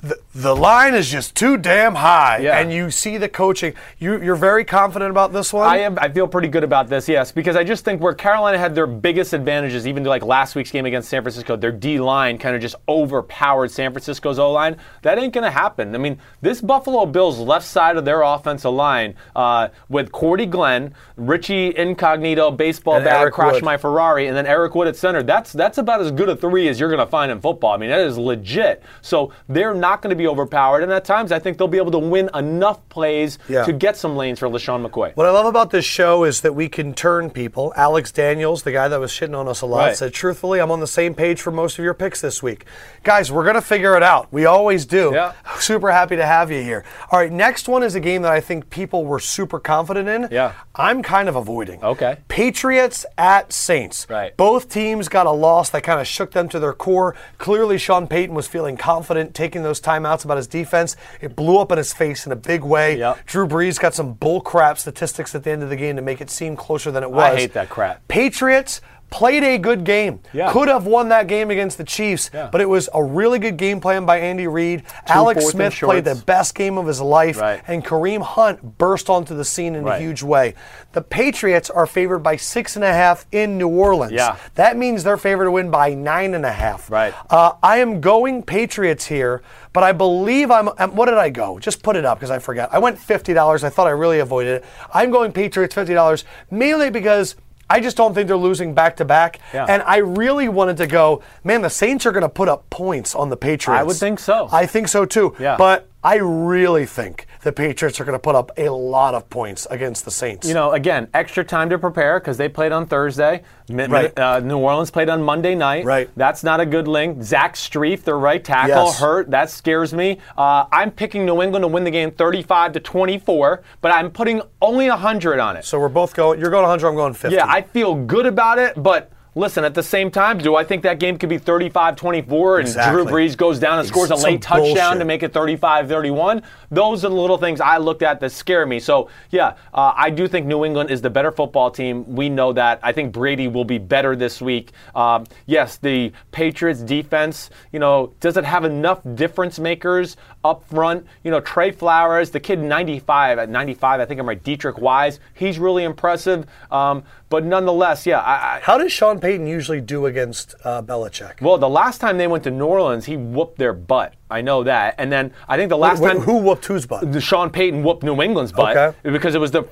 the, the line is just too damn high, Yeah. and you see the coaching. You, you're very confident about this one. I am. I feel pretty good about this, yes, because I just think where Carolina had their biggest advantages, even to like last week's game against San Francisco, their D line kind of just overpowered San Francisco's O line. That ain't going to happen. I mean, this Buffalo Bills left side of their offensive line uh, with Cordy Glenn, Richie Incognito, baseball And bat, crash my Ferrari, and then Eric Wood at center. That's that's about as good a three as you're going to find in football. I mean, that is legit. So they're not going to be overpowered, and at times I think they'll be able to win enough plays Yeah. to get some lanes for LeSean McCoy. What I love about this show is that we can turn people. Alex Daniels, the guy that was shitting on us a lot, Right. said, truthfully, I'm on the same page for most of your picks this week. Guys, we're going to figure it out. We always do. Yeah. Super happy to have you here. All right, next one is a game that I think people were super confident in. Yeah. I'm kind of avoiding. Okay. Patriots at Saints. Right. Both teams got a loss that kind of shook them to their core. Clearly, Sean Payton was feeling confident taking those timeouts about his defense. It blew up in his face in a big way. Yep. Drew Brees got some bull crap statistics at the end of the game to make it seem closer than it was. I hate that crap. Patriots played a good game. Yeah. Could have won that game against the Chiefs, Yeah. but it was a really good game plan by Andy Reid. Alex Smith played the best game of his life, Right. and Kareem Hunt burst onto the scene in a huge way. The Patriots are favored by six and a half in New Orleans. Yeah. That means they're favored to win by nine and a half. Right. Uh, I am going Patriots here, but I believe I'm. um, What did I go? Just put it up because I forgot. I went fifty dollars. I thought I really avoided it. I'm going Patriots fifty dollars mainly because. I just don't think they're losing back to back. And I really wanted to go, man, the Saints are going to put up points on the Patriots. I would think so. I think so too. Yeah. But I really think the Patriots are going to put up a lot of points against the Saints. You know, again, extra time to prepare because they played on Thursday. Right. Uh, New Orleans played on Monday night. Right. That's not a good link. Zach Strief, their right tackle, Yes. hurt. That scares me. Uh, I'm picking New England to win the game 35 to 24, but I'm putting only 100 on it. so we're both going. You're going 100. I'm going 50. Yeah, I feel good about it, but. Listen, at the same time, do I think that game could be 35 24 and Exactly. Drew Brees goes down and scores a late touchdown bullshit. to make it 35 31? Those are the little things I looked at that scare me. So, yeah, uh, I do think New England is the better football team. We know that. I think Brady will be better this week. Um, yes, the Patriots defense, you know, does it have enough difference makers up front? You know, Trey Flowers, the kid 95, at 95, I think I'm right, Deatrich Wise, he's really impressive. Um, but nonetheless, yeah, I, I, How does Sean Payton usually do against uh, Belichick? well, the last time they went to New Orleans, he whooped their butt. I know that. And then I think the last Wh- time who whooped whose butt? the Sean Payton whooped New England's butt Okay. because it was the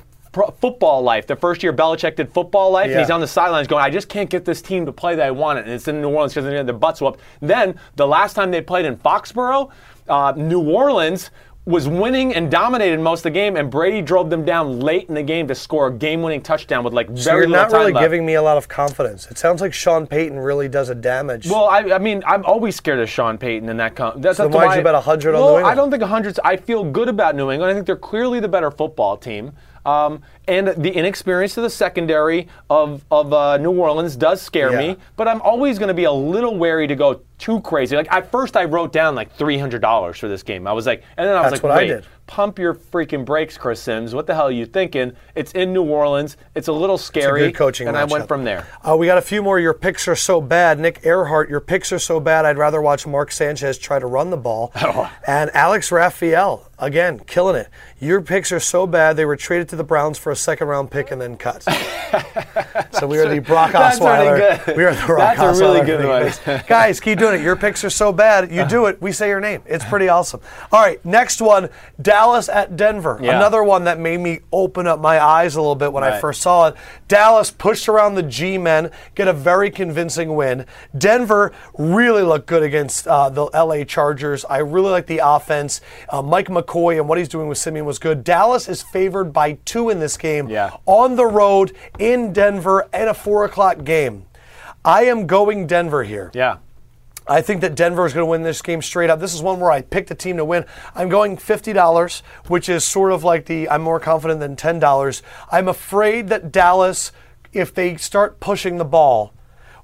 football life. The first year Belichick did football life, and he's on the sidelines going, I just can't get this team to play that I want it. And it's in New Orleans because they had their butts whooped. Then the last time they played in Foxborough, uh, New Orleans was winning and dominated most of the game, and Brady drove them down late in the game to score a game-winning touchdown with like very So you're little not time really left. giving me a lot of confidence. It sounds like Sean Payton really does a damage. Well, I, I mean, I'm always scared of Sean Payton in that. Com- that's So why'd why- you bet 100 on well, New England? I don't think 100. I feel good about New England. I think they're clearly the better football team. Um, and the inexperience of the secondary of, of uh, New Orleans does scare Yeah. me, but I'm always going to be a little wary to go too crazy. Like at first, I wrote down like $300 for this game. I was like, and then I was That's like, wait, pump your freaking brakes, Chris Simms. What the hell are you thinking? It's in New Orleans. It's a little scary. good coaching and I went from there. Uh, we got a few more. Your picks are so bad. Nick Earhart, your picks are so bad. I'd rather watch Mark Sanchez try to run the ball. Oh. And Alex Raphael, again, killing it. Your picks are so bad. They were traded to the Browns for a second round pick and then cut. so we are the Brock That's Osweiler. good. We are the Brock That's a really good one. Guys, keep doing it. Your picks are so bad. You do it. We say your name. It's pretty awesome. All right, next one Dallas at Denver. Yeah. Another one that made me open up my eyes a little bit when I first saw it. Dallas pushed around the G men, get a very convincing win. Denver really looked good against uh, the LA Chargers. I really like the offense. Uh, Mike McCoy and what he's doing with Siemian was good. Dallas is favored by two in this game Yeah. on the road in Denver in a four o'clock game. I am going Denver here. Yeah. I think that Denver is going to win this game straight up. This is one where I picked a team to win. I'm going $50, which is sort of like the I'm more confident than $10. I'm afraid that Dallas, if they start pushing the ball,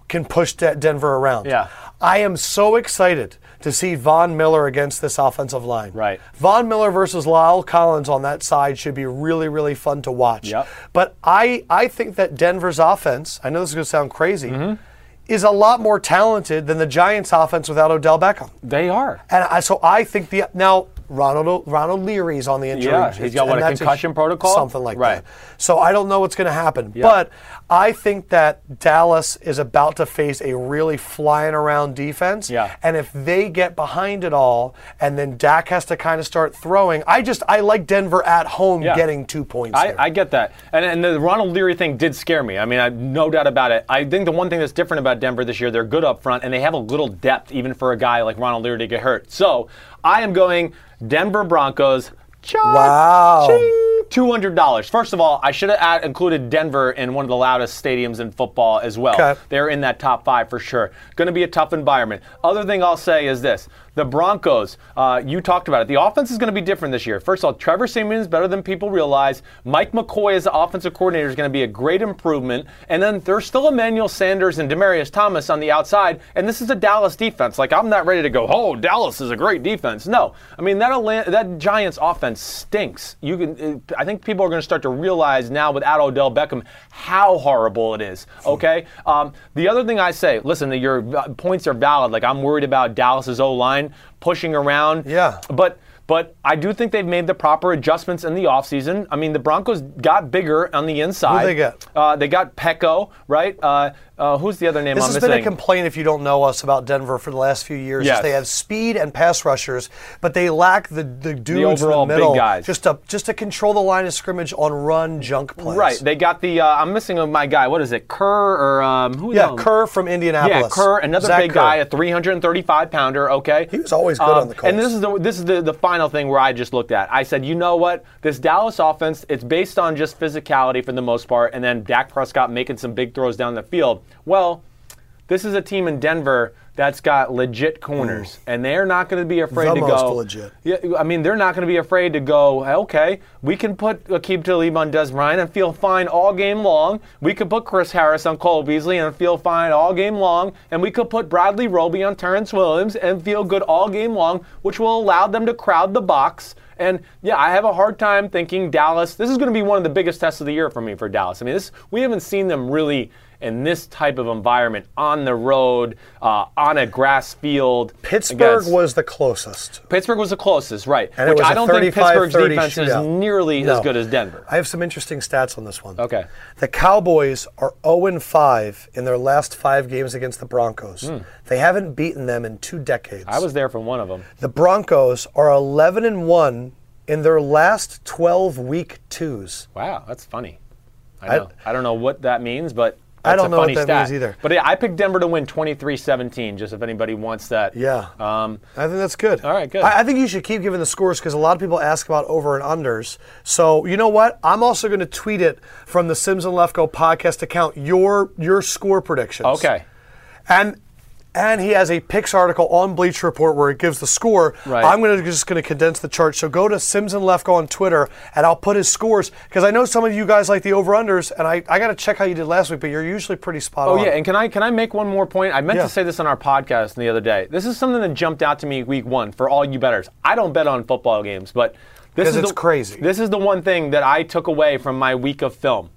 can push De- Denver around. Yeah. I am so excited to see Von Miller against this offensive line. Right. Von Miller versus La'el Collins on that side should be really, really fun to watch. Yep. But I, I think that Denver's offense, I know this is going to sound crazy, Mm-hmm. is a lot more talented than the Giants' offense without Odell Beckham. They are. And I, so I think the now Ronald Ronald Leary's on the injury. Yeah, he's got, what, a concussion protocol? something like Right. that. So I don't know what's going to happen, but I think that Dallas is about to face a really flying around defense. Yeah. And if they get behind it all, and then Dak has to kind of start throwing, I just I like Denver at home Yeah. getting two points. I, there. I get that. And, and the Ronald Leary thing did scare me. I mean, I, no doubt about it. I think the one thing that's different about Denver this year, they're good up front, and they have a little depth even for a guy like Ronald Leary to get hurt. So I am going Denver Broncos. Wow. $200. First of all, I should have included Denver in one of the loudest stadiums in football as well. Okay. They're in that top five for sure. Going to be a tough environment. Other thing I'll say is this the Broncos, uh, you talked about it. The offense is going to be different this year. First of all, Trevor Siemian is better than people realize. Mike McCoy as the offensive coordinator is going to be a great improvement. And then there's still Emmanuel Sanders and Demaryius Thomas on the outside. And this is a Dallas defense. Like, I'm not ready to go, oh, Dallas is a great defense. No. I mean, that, that Giants offense stinks. You can, I think people are going to start to realize now without Odell Beckham how horrible it is. Okay? Um, the other thing I say, listen, your uh, points are valid. Like, I'm worried about Dallas's O line pushing around. Yeah. But but I do think they've made the proper adjustments in the offseason. I mean, the Broncos got bigger on the inside. they get? Uh, they got Peko, right? Uh, uh, who's the other name This I'm has missing? been a complaint if you don't know us about Denver for the last few years. Yes. They have speed and pass rushers, but they lack the, the dudes overall in the big middle guys. just to just to control the line of scrimmage on run junk plays. Right. They got the. Uh, I'm missing my guy. What is it? Kerr or um, who? yeah, the- Kerr from Indianapolis. Yeah, Kerr, another Zach big Kerr. guy, a 335 pounder. Okay, Um, He was always good on the And this is the this is the, the final thing where I just looked at. I said, you know what? This Dallas offense, it's based on just physicality for the most part, and then Dak Prescott making some big throws down the field. Well, this is a team in Denver that's got legit corners, and they're not going to be afraid The to go. legit. Yeah, I mean, they're not going to be afraid to go, okay, we can put Aqib Talib on Dez Bryant and feel fine all game long. We could put Chris Harris on Cole Beasley and feel fine all game long. And we could put Bradley Roby on Terrance Williams and feel good all game long, which will allow them to crowd the box. And yeah, I have a hard time thinking Dallas. This is going to be one of the biggest tests of the year for me for Dallas. I mean, this we haven't seen them really in this type of environment on the road, uh, on a grass field. Pittsburgh against- was the closest. Pittsburgh was the closest, right? And Which I don't think Pittsburgh's 30 defense is nearly No. as good as Denver. I have some interesting stats on this one. Okay. The Cowboys are 0 5 in their last five games against the Broncos. They haven't beaten them in two decades. I was there for one of them. The Broncos are 11 and 1 in their last 12 week twos. Wow, that's funny. I know. I, don't know what that means, but I don't know what that stat. means either. But yeah, I picked Denver to win 23-17, just if anybody wants that. Yeah. Um, I think that's good. All right, good. I, I think you should keep giving the scores because a lot of people ask about over and unders. So you know what? I'm also going to tweet it from the Simms and Lefkoe podcast account. Your your score predictions. okay. And and he has a picks article on Bleacher Report where it gives the score. Right. I'm going to just going to condense the chart. So go to Simms and Lefkoe on Twitter, and I'll put his scores because I know some of you guys like the over unders, and I, I got to check how you did last week, but you're usually pretty spot oh, on. Oh yeah, and can I can I make one more point? I meant Yeah. to say this on our podcast the other day. This is something that jumped out to me week one for all you betters. I don't bet on football games, but this is the, crazy. This is the one thing that I took away from my week of film.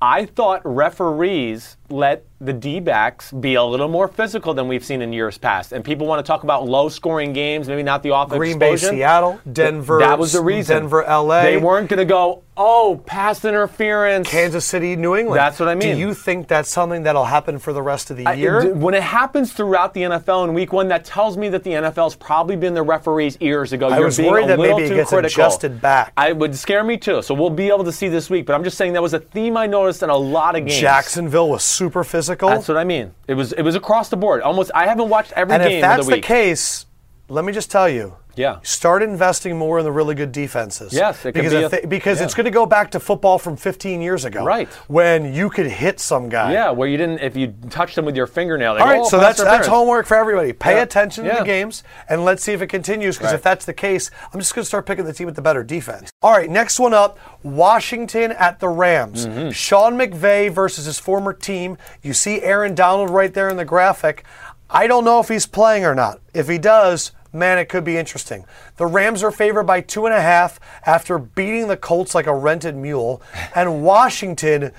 I thought referees let the D-backs be a little more physical than we've seen in years past. And people want to talk about low-scoring games, maybe not the offense Green Bay, explosion. Seattle, Denver. That was the reason. Denver, LA. They weren't going to go, oh, pass interference. Kansas City, New England. That's what I mean. Do you think that's something that'll happen for the rest of the I- year? when it happens throughout the NFL in week one, that tells me that the NFL's probably been the referees' ears ago. I You're was being worried a that little maybe it too gets critical. adjusted back. I would scare me too. So we'll be able to see this week. But I'm just saying that was a theme I noticed in a lot of games. Jacksonville was super physical. That's what I mean. It was it was across the board. Almost. I haven't watched every and game if that's of the the week. case, let me just tell you. Yeah. Start investing more in the really good defenses. Yes, it because be a- they- because yeah. it's going to go back to football from 15 years ago. Right. When you could hit some guy. yeah, where you didn't if you touched them with your fingernail. All go, right, "Oh, so that's that's homework for everybody. Pay Yeah. attention to the games and let's see if it continues. Because Right. if that's the case, I'm just going to start picking the team with the better defense. All right, next one up: Washington at the Rams. Mm-hmm. Sean McVay versus his former team. You see Aaron Donald right there in the graphic. I don't know if he's playing or not. If he does, man, it could be interesting. The Rams are favored by two and a half after beating the Colts like a rented mule. And Washington,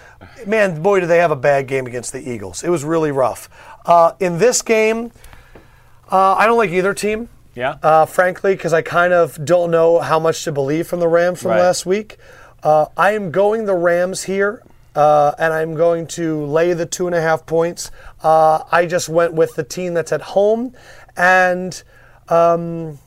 man, boy, do they have a bad game against the Eagles. It was really rough. Uh, in this game, uh, I don't like either team. Yeah. Uh, frankly, because I kind of don't know how much to believe from the Rams from Right. last week. Uh, I am going the Rams here, uh, and I'm going to lay the two and a half points. Uh, I just went with the team that's at home, and um,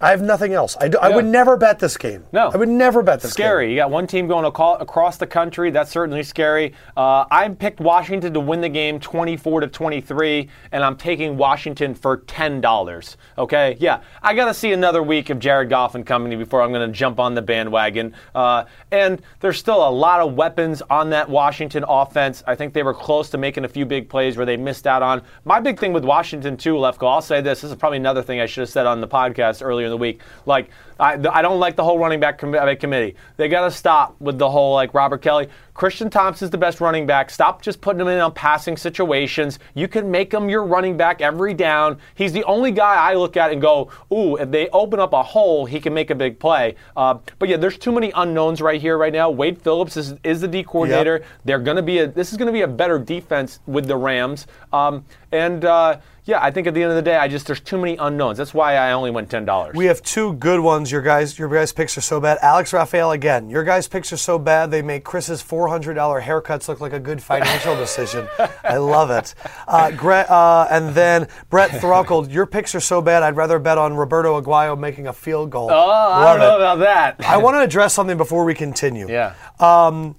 I have nothing else. I, do, I would never bet this game. No. I would never bet this game. Scary. You got one team going across the country. That's certainly scary. Uh, I picked Washington to win the game, 24 to 23, and I'm taking Washington for ten dollars. Okay, yeah, I got to see another week of Jared Goff and company before I'm going to jump on the bandwagon. Uh, and there's still a lot of weapons on that Washington offense. I think they were close to making a few big plays where they missed out on. My big thing with Washington too, Lefkoe. I'll say this. This is probably another thing I should have said on the podcast earlier in the week. Like, I, I don't like the whole running back com- uh, committee. They got to stop with the whole like Robert Kelley. Christian Thompson's the best running back. Stop just putting him in on passing situations. You can make him your running back every down. He's the only guy I look at and go, ooh, if they open up a hole, he can make a big play. Uh, but yeah, there's too many unknowns right here, right now. Wade Phillips is, is the D coordinator. They're going to be a. This is going to be a better defense with the Rams. Um, and uh, yeah, I think at the end of the day, I just there's too many unknowns. That's why I only went ten dollars. We have two good ones. Your guys, your guys' picks are so bad. Alex Raphael again. Your guys' picks are so bad they make Chris's four hundred dollar haircuts look like a good financial decision. I love it. Uh, Gre- uh, and then Brett Thruckle. Your picks are so bad. I'd rather bet on Roberto Aguayo making a field goal. Oh, I don't know it. about that. I want to address something before we continue. yeah. Um,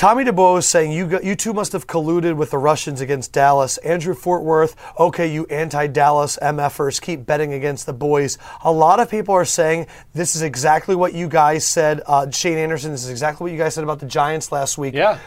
Tommy DeBoe is saying you got, you two must have colluded with the Russians against Dallas. Andrew Fort Worth, okay, you anti-Dallas MFers keep betting against the boys. A lot of people are saying this is exactly what you guys said. Uh, Shane Anderson, this is exactly what you guys said about the Giants last week. Yeah.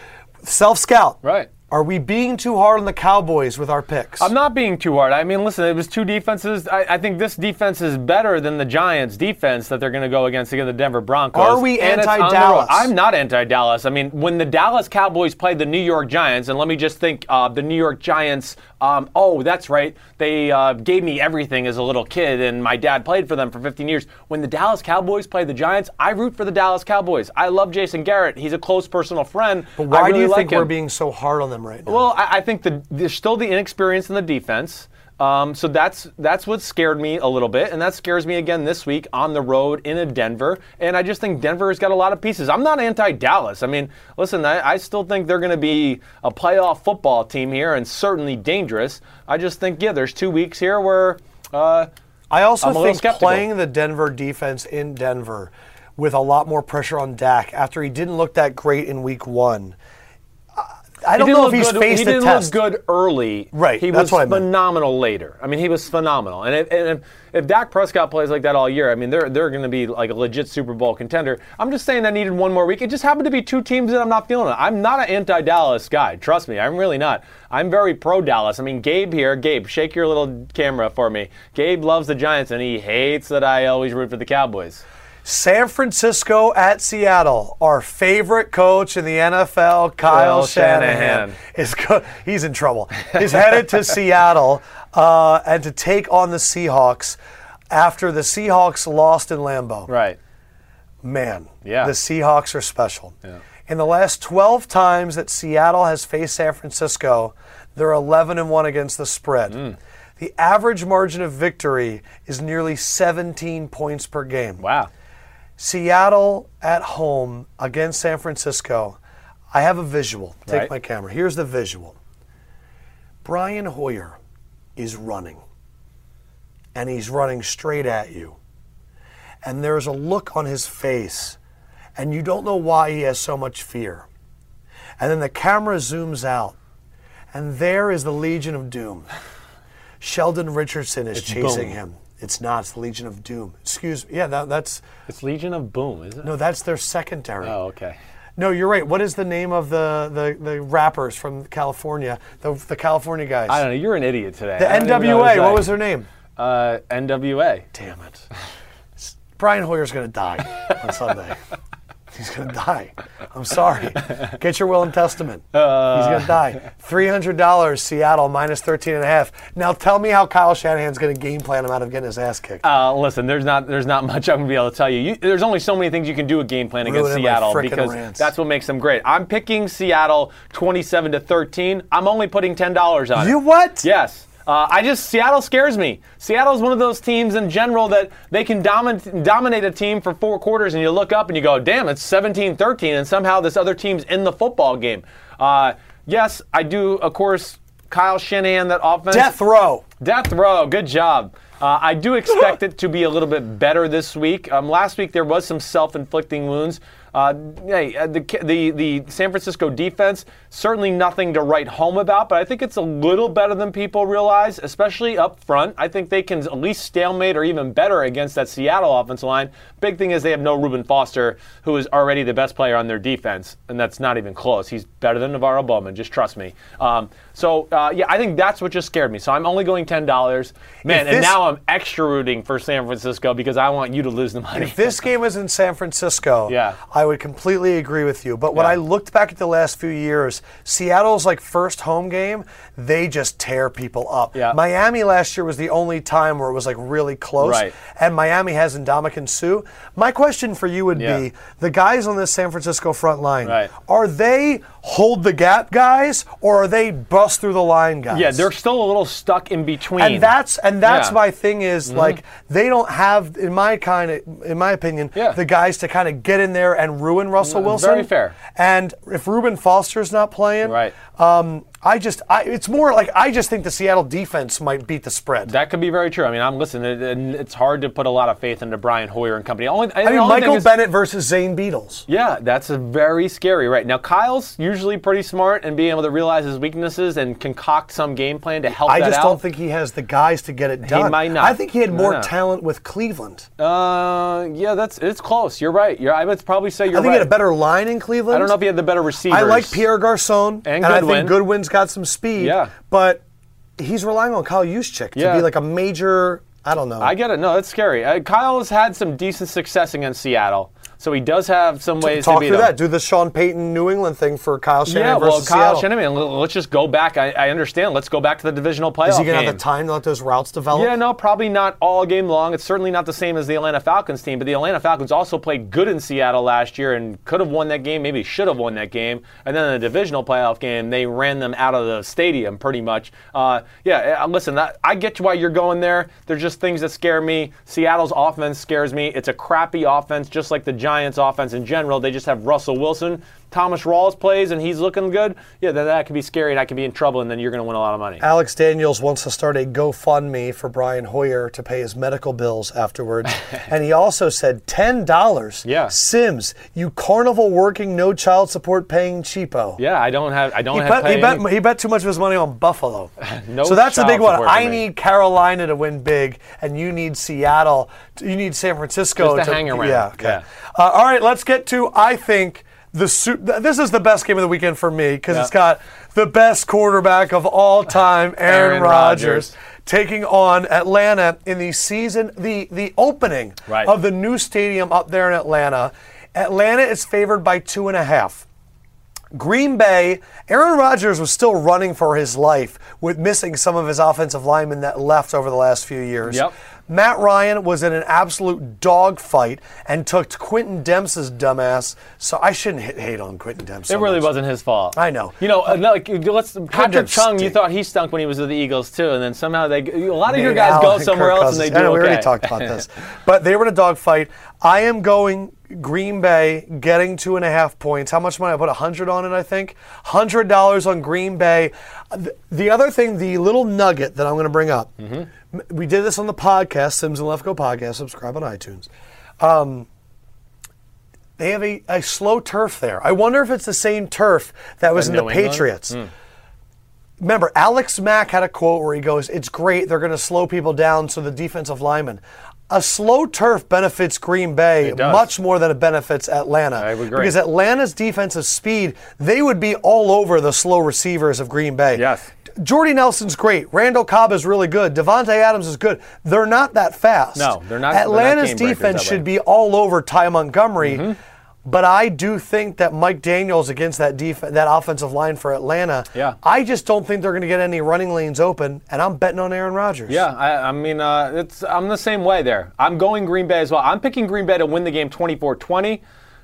Self scout. Right. Are we being too hard on the Cowboys with our picks? I'm not being too hard. I mean, listen, it was two defenses. I, I think this defense is better than the Giants' defense that they're going to go against against the Denver Broncos. Are we And it's on the anti-Dallas? I'm not anti-Dallas. I mean, when the Dallas Cowboys played the New York Giants, and let me just think, uh, the New York Giants. Um, oh, that's right. They uh, gave me everything as a little kid, and my dad played for them for 15 years. When the Dallas Cowboys played the Giants, I root for the Dallas Cowboys. I love Jason Garrett. He's a close personal friend. but why really do you like think him. we're being so hard on them right now? Well, I, I think the, there's still the inexperience in the defense. Um, so that's that's what scared me a little bit, and that scares me again this week on the road in a Denver. And I just think Denver has got a lot of pieces. I'm not anti-Dallas. I mean, listen, I, I still think they're going to be a playoff football team here, and certainly dangerous. I just think yeah, there's two weeks here where. Uh, I also I'm a think skeptical. playing the Denver defense in Denver with a lot more pressure on Dak after he didn't look that great in week one. I don't know if he's good- faced he didn't test. look good early. Right, He that's was what I meant. phenomenal later. I mean, he was phenomenal. And if, and if, if Dak Prescott plays like that all year, I mean, they're they're going to be like a legit Super Bowl contender. I'm just saying I needed one more week. It just happened to be two teams that I'm not feeling it. I'm not an anti-Dallas guy. Trust me, I'm really not. I'm very pro Dallas. I mean, Gabe here, Gabe, shake your little camera for me. Gabe loves the Giants and he hates that I always root for the Cowboys. San Francisco at Seattle. Our favorite coach in the NFL, Kyle Kyle Shanahan, Shanahan. is go- he's in trouble. He's headed to Seattle uh, and to take on the Seahawks after the Seahawks lost in Lambeau. Right. Man, Yeah. the Seahawks are special. In the last 12 times that Seattle has faced San Francisco, they're 11 and 1 against the spread. Mm. The average margin of victory is nearly 17 points per game. Wow. Seattle at home against San Francisco. I have a visual. Take Right. my camera. Here's the visual. Brian Hoyer is running, and he's running straight at you. And there's a look on his face, and you don't know why he has so much fear. And then the camera zooms out, and there is the Legion of Doom. Sheldon Richardson is chasing Boom. him. It's not. It's the Legion of Doom. Excuse me. Yeah, that, that's It's Legion of Boom, is it? no, that's their secondary. Oh, okay. No, you're right. What is the name of the, the, the rappers from California? The, the California guys. I don't know. You're an idiot today. the NWA. What was their name? Uh, NWA. Damn it. Brian Hoyer's going to die on Sunday. He's going to die. I'm sorry. Get your will and testament. He's going to die. $300 Seattle minus 13 and a half. Now tell me how Kyle Shanahan's going to game plan him out of getting his ass kicked. Uh, listen, there's not there's not much I'm gonna be able to tell you. you. There's only so many things you can do a game plan against Seattle because rants. that's what makes them great. I'm picking Seattle 27 to 13. I'm only putting ten dollars on you it. You what? Yes. Uh, I just Seattle scares me. Seattle's one of those teams in general that they can domin- dominate a team for four quarters, and you look up and you go, "Damn, it's 17-13," and somehow this other team's in the football game. Uh, yes, I do. Of course, Kyle Shanahan, that offense. Death row. Death row, good job. Uh, I do expect it to be a little bit better this week. Um, last week there was some self-inflicting wounds. Uh, hey, uh, the, the the San Francisco defense certainly nothing to write home about, but I think it's a little better than people realize, especially up front. I think they can at least stalemate or even better against that Seattle offensive line. Big thing is they have no Reuben Foster, who is already the best player on their defense, and that's not even close. He's better than NaVorro Bowman. Just trust me. Um, so uh, yeah, I think that's what just scared me. So I'm only going ten dollars, man. If and now I'm extra rooting for San Francisco because I want you to lose the money. If this game was in San Francisco, Yeah. I would completely agree with you. But when Yeah. I looked back at the last few years, Seattle's like first home game, they just tear people up. Yeah. Miami last year was the only time where it was like really close. Right. And Miami has Ndamukong Suh. My question for you would Yeah. be the guys on this San Francisco front line, Right. are they hold the gap guys or are they bust through the line guys? yeah, they're still a little stuck in between. and that's and that's Yeah. Mm-hmm. my thing is like they don't have in my kind of in my opinion Yeah. the guys to kind of get in there and ruin Russell Mm, Wilson. very fair. And if Reuben Foster's not playing, Right. Um, I just I, it's more like I just think the Seattle defense might beat the spread. That could be very true. I mean, I'm listening, and it's hard to put a lot of faith into Brian Hoyer and company. Only, I mean, Michael Bennett versus Zane Beadles. Yeah, that's a very scary right now. Kyle's usually pretty smart and being able to realize his weaknesses and concoct some game plan to help I just out. don't think he has the guys to get it done. He might not. I think he had more no. talent with Cleveland. Uh, yeah, that's it's close. You're right. You're, I would probably say you're I think right. he had a better line in Cleveland. I don't know if he had the better receivers. I like Pierre Garcon, And I Goodwin. think Goodwin's got some speed. Yeah. but he's relying on Kyle Juszczyk to Yeah. be like a major. I don't know. I get it. No, that's scary. Uh, Kyle has had some decent success against Seattle, so he does have some ways to. Talk to beat through him. that. Do the Sean Payton New England thing for Kyle Shanahan Yeah, well, versus Kyle Seattle. Shanahan. Let's just go back. I, I understand. Let's go back to the divisional playoff Is he going to have the time to let those routes develop? Yeah, no, probably not all game long. It's certainly not the same as the Atlanta Falcons team, but the Atlanta Falcons also played good in Seattle last year and could have won that game, maybe should have won that game. And then in the divisional playoff game, they ran them out of the stadium pretty much. Uh, yeah, uh, listen, that, I get why you're going there. There's just things that scare me. Seattle's offense scares me. It's a crappy offense, just like the Giants' offense in general. They just have Russell Wilson. Thomas Rawls plays and he's looking good, yeah, then that could be scary and I could be in trouble, and then you're going to win a lot of money. Alex Daniels wants to start a GoFundMe for Brian Hoyer to pay his medical bills afterwards. and he also said $10. Yeah. Simms, you carnival working, no child support paying cheapo. Yeah, I don't have. I don't He have. bet, he, bet, he bet too much of his money on Buffalo. No so that's a big one. I need Carolina to win big, and you need Seattle. You need San Francisco Just to hang around. Yeah. Okay. Yeah. Uh, all right. Let's get to. I think the su- th- this is the best game of the weekend for me because it's got the best quarterback of all time, Aaron, Aaron Rodgers. Rodgers. Taking on Atlanta in the season, the the opening Right. of the new stadium up there in Atlanta. Atlanta is favored by two and a half. Green Bay, Aaron Rodgers was still running for his life with missing some of his offensive linemen that left over the last few years. Yep. Matt Ryan was in an absolute dogfight and took Quentin Dempsey's dumbass. So I shouldn't hit, hate on Quentin Dempsey. It really wasn't his fault. I know. You know, uh, no, like, let's Patrick Chung. You thought he stunk when he was with the Eagles too, and then somehow they a lot of your guys Allen go somewhere else and they do I know, We already talked about this, but they were in a dogfight. I am going Green Bay getting two and a half points. How much money? I put a hundred on it. I think hundred dollars on Green Bay. The- The other thing, the little nugget that I'm going to bring up. Mm-hmm. We did this on the podcast, Simms and Lefkoe podcast. Subscribe on iTunes. Um, they have a, a slow turf there. I wonder if it's the same turf that was In in the England? Patriots. Remember, Alex Mack had a quote where he goes, It's great, they're going to slow people down so the defensive linemen. A slow turf benefits Green Bay much more than it benefits Atlanta. I would agree. Because Atlanta's defensive speed, they would be all over the slow receivers of Green Bay. Yes. Jordy Nelson's great. Randall Cobb is really good. Davante Adams is good. They're not that fast. No, they're not- they're not Atlanta's defense. Mm-hmm. should be all over Ty Montgomery. But I do think that Mike Daniels against that def- that offensive line for Atlanta. Yeah. I just don't think they're going to get any running lanes open, and I'm betting on Aaron Rodgers. Yeah, I, I mean, uh, it's I'm the same way there. I'm going Green Bay as well. I'm picking Green Bay to win the game 24-20,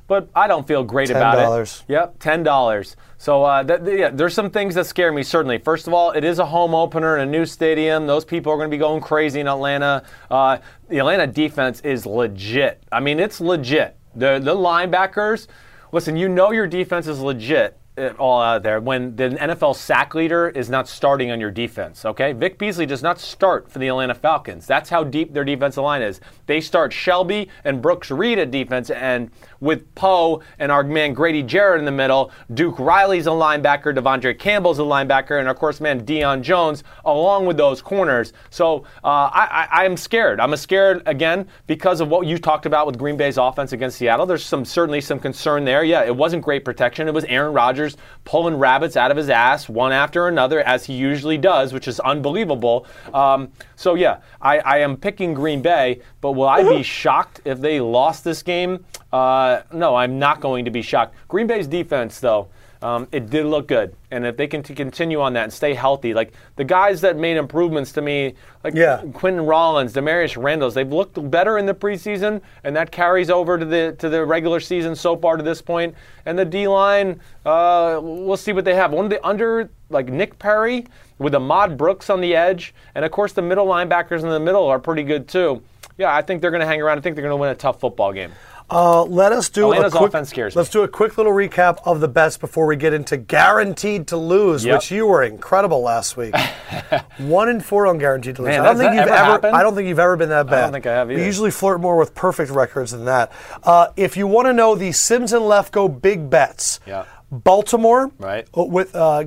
but I don't feel great about it. $10. Yep, ten dollars. So uh, yeah, there's some things that scare me. Certainly, first of all, it is a home opener in a new stadium. Those people are going to be going crazy in Atlanta. Uh, the Atlanta defense is legit. I mean, it's legit. The the linebackers. Listen, you know your defense is legit it all out there when the NFL sack leader is not starting on your defense. Okay, Vic Beasley does not start for the Atlanta Falcons. That's how deep their defensive line is. They start Shelby and Brooks Reed at defense, and with Poe and our man Grady Jarrett in the middle, Duke Riley's a linebacker, De'Vondre Campbell's a linebacker, and of course, man Deion Jones along with those corners. So uh, I, I, I am scared. I'm scared again because of what you talked about with Green Bay's offense against Seattle. There's some certainly some concern there. Yeah, it wasn't great protection. It was Aaron Rodgers pulling rabbits out of his ass one after another, as he usually does, which is unbelievable. Um, so yeah, I, I am picking Green Bay, but will I be shocked if they lost this game? Uh, no, I'm not going to be shocked. Green Bay's defense, though. Um, it did look good, and if they can t- continue on that and stay healthy, like the guys that made improvements to me, like Yeah. Quinten Rollins, Damarious Randall's, they've looked better in the preseason, and that carries over to the to the regular season so far to this point. And the D line, uh, we'll see what they have. One of the under like Nick Perry with Ahmad Brooks on the edge, and of course the middle linebackers in the middle are pretty good too. Yeah, I think they're going to hang around. I think they're going to win a tough football game. Uh, let us do Atlanta's a quick, offense scares. Let's do a quick little recap of the bets before we get into guaranteed to lose, Yep. which you were incredible last week. One in four on guaranteed to lose. Man, I don't think you've ever ever. I don't think you've ever been that bad. I don't think I have We usually flirt more with perfect records than that. Uh, if you want to know the Simms and Lefkoe big bets, Yeah. Baltimore Right. uh, with uh,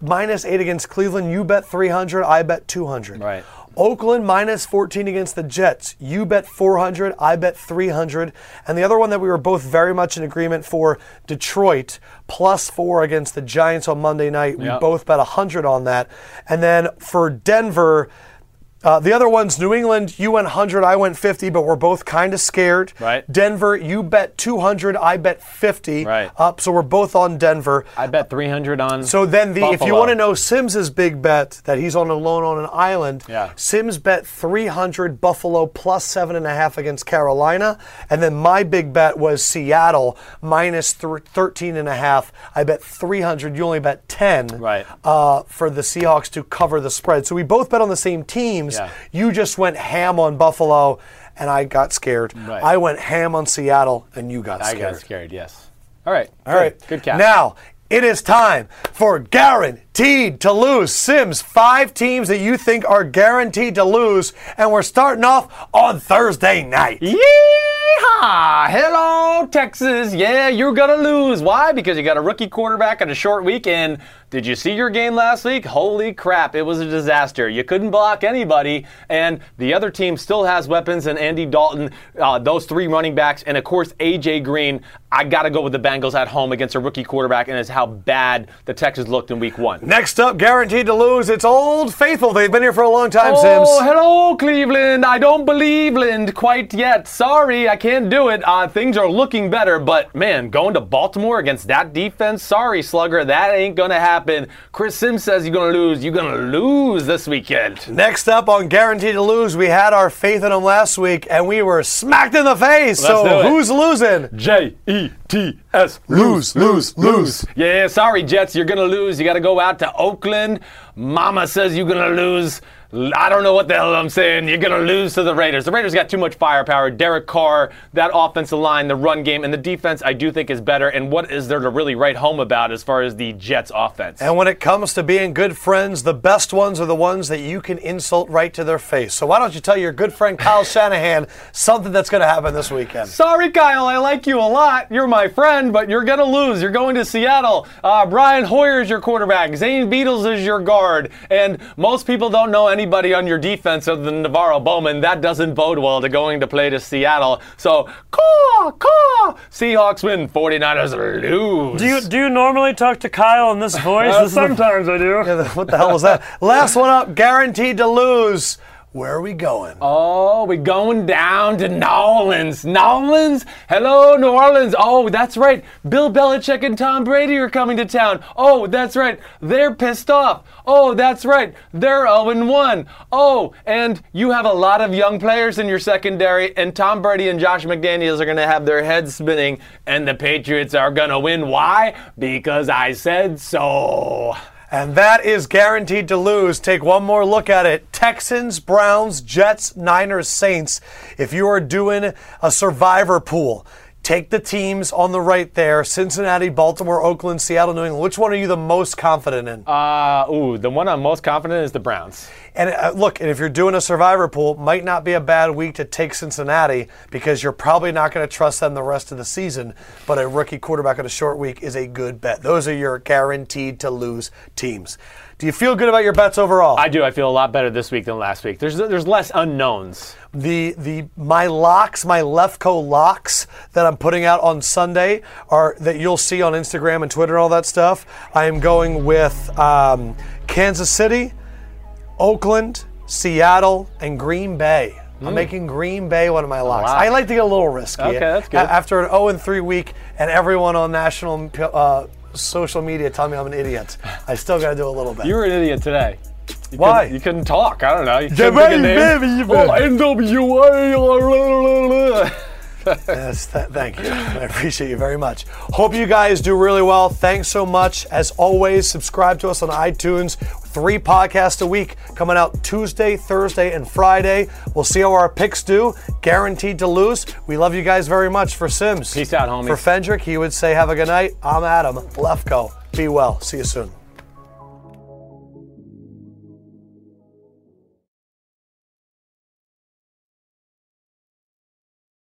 minus eight against Cleveland. You bet three hundred. I bet two hundred. Right. Oakland minus 14 against the Jets. You bet 400, I bet 300. And the other one that we were both very much in agreement for, Detroit plus 4 against the Giants on Monday night. We Yep. both bet 100 on that. And then for Denver, uh, the other one's New England. You went 100, I went 50, but we're both kind of scared. Right. Denver, you bet 200, I bet 50. Right. Up, so we're both on Denver. I bet 300 on. So then, the if you want to know Simms's big bet that he's on alone on an island, Yeah. Simms bet 300 Buffalo plus seven and a half against Carolina, and then my big bet was Seattle minus thir- 13 and a half. I bet 300. You only bet 10. Right. Uh, for the Seahawks to cover the spread. So we both bet on the same Yeah. You just went ham on Buffalo, and I got scared. Right. I went ham on Seattle, and you got I scared. I got scared. Yes. All right. All right. Good catch. Now, it is time for guaranteed to lose. Simms, five teams that you think are guaranteed to lose. And we're starting off on Thursday night. Yeehaw! Hello, Texas. Yeah, you're gonna lose. Why? Because you got a rookie quarterback and a short weekend. Did you see your game last week? Holy crap, it was a disaster. You couldn't block anybody, and the other team still has weapons and Andy Dalton, uh, those three running backs, and of course, AJ Green. I gotta go with the Bengals at home against a rookie quarterback, and it's how bad the Texans looked in week one. Next up, guaranteed to lose. It's Old Faithful. They've been here for a long time, Oh, Simms. hello, Cleveland. I don't believe Land quite yet. Sorry, I can't do it. Uh, things are looking better, but man, going to Baltimore against that defense, sorry, Slugger, that ain't gonna happen. Chris Simms says you're gonna lose. You're gonna lose this weekend. Next up on Guaranteed to Lose, we had our faith in them last week, and we were smacked in the face. so do it. who's losing? J E T S. Lose, lose, lose. Yeah, sorry, Jets. You're going to lose. You got to go out to Oakland. Mama says you're going to lose. I don't know what the hell I'm saying. You're going to lose to the Raiders. The Raiders got too much firepower. Derek Carr, that offensive line, the run game, and the defense, I do think is better. And what is there to really write home about as far as the Jets offense? And when it comes to being good friends, the best ones are the ones that you can insult right to their face. So why don't you tell your good friend Kyle Shanahan something that's going to happen this weekend? Sorry, Kyle. I like you a lot. You're my friend, but you're going to lose. You're going to Seattle. Uh, Brian Hoyer is your quarterback. Zane Beadles is your guard. And most people don't know anybody on your defense other than NaVorro Bowman. That doesn't bode well to going to play to Seattle. So, caw, caw. Seahawks win. 49ers lose. Do you do you normally talk to Kyle in this voice? Uh, This is the- sometimes I do. what the hell was that? Last one up, guaranteed to lose. Where are we going? Oh, we going down to New Orleans. New Orleans? Hello, New Orleans. Oh, that's right. Bill Belichick and Tom Brady are coming to town. Oh, that's right. They're pissed off. Oh, that's right. They're 0 1. Oh, and you have a lot of young players in your secondary, and Tom Brady and Josh McDaniels are going to have their heads spinning, and the Patriots are going to win. Why? Because I said so. And that is guaranteed to lose. Take one more look at it. Texans, Browns, Jets, Niners, Saints. If you are doing a survivor pool, take the teams on the right there Cincinnati, Baltimore, Oakland, Seattle, New England. Which one are you the most confident in? Uh, ooh, the one I'm most confident in is the Browns. And uh, look, and if you're doing a survivor pool, might not be a bad week to take Cincinnati because you're probably not going to trust them the rest of the season. But a rookie quarterback on a short week is a good bet. Those are your guaranteed to lose teams. Do you feel good about your bets overall? I do. I feel a lot better this week than last week. There's there's less unknowns. the the my locks, my Lefkoe locks that I'm putting out on Sunday are that you'll see on Instagram and Twitter and all that stuff. I am going with um, Kansas City, Oakland, Seattle, and Green Bay. I'm making Green Bay one of my locks. Hmm. wow. I like to get a little risky. Okay, that's good. After an 0 and 3 week, and everyone on national uh, social media telling me I'm an idiot, I still got to do a little bit. You were an idiot today. You Why? couldn't- you couldn't talk. I don't know. You Yeah, couldn't think of baby, baby, Oh, NWA. Yes, th- thank you. I appreciate you very much. Hope you guys do really well. Thanks so much. As always, subscribe to us on iTunes. Three podcasts a week coming out Tuesday, Thursday, and Friday. We'll see how our picks do. Guaranteed to lose. We love you guys very much. For Simms. Peace out, homies. For Fendrick, he would say, Have a good night. I'm Adam Lefkoe. Be well. See you soon.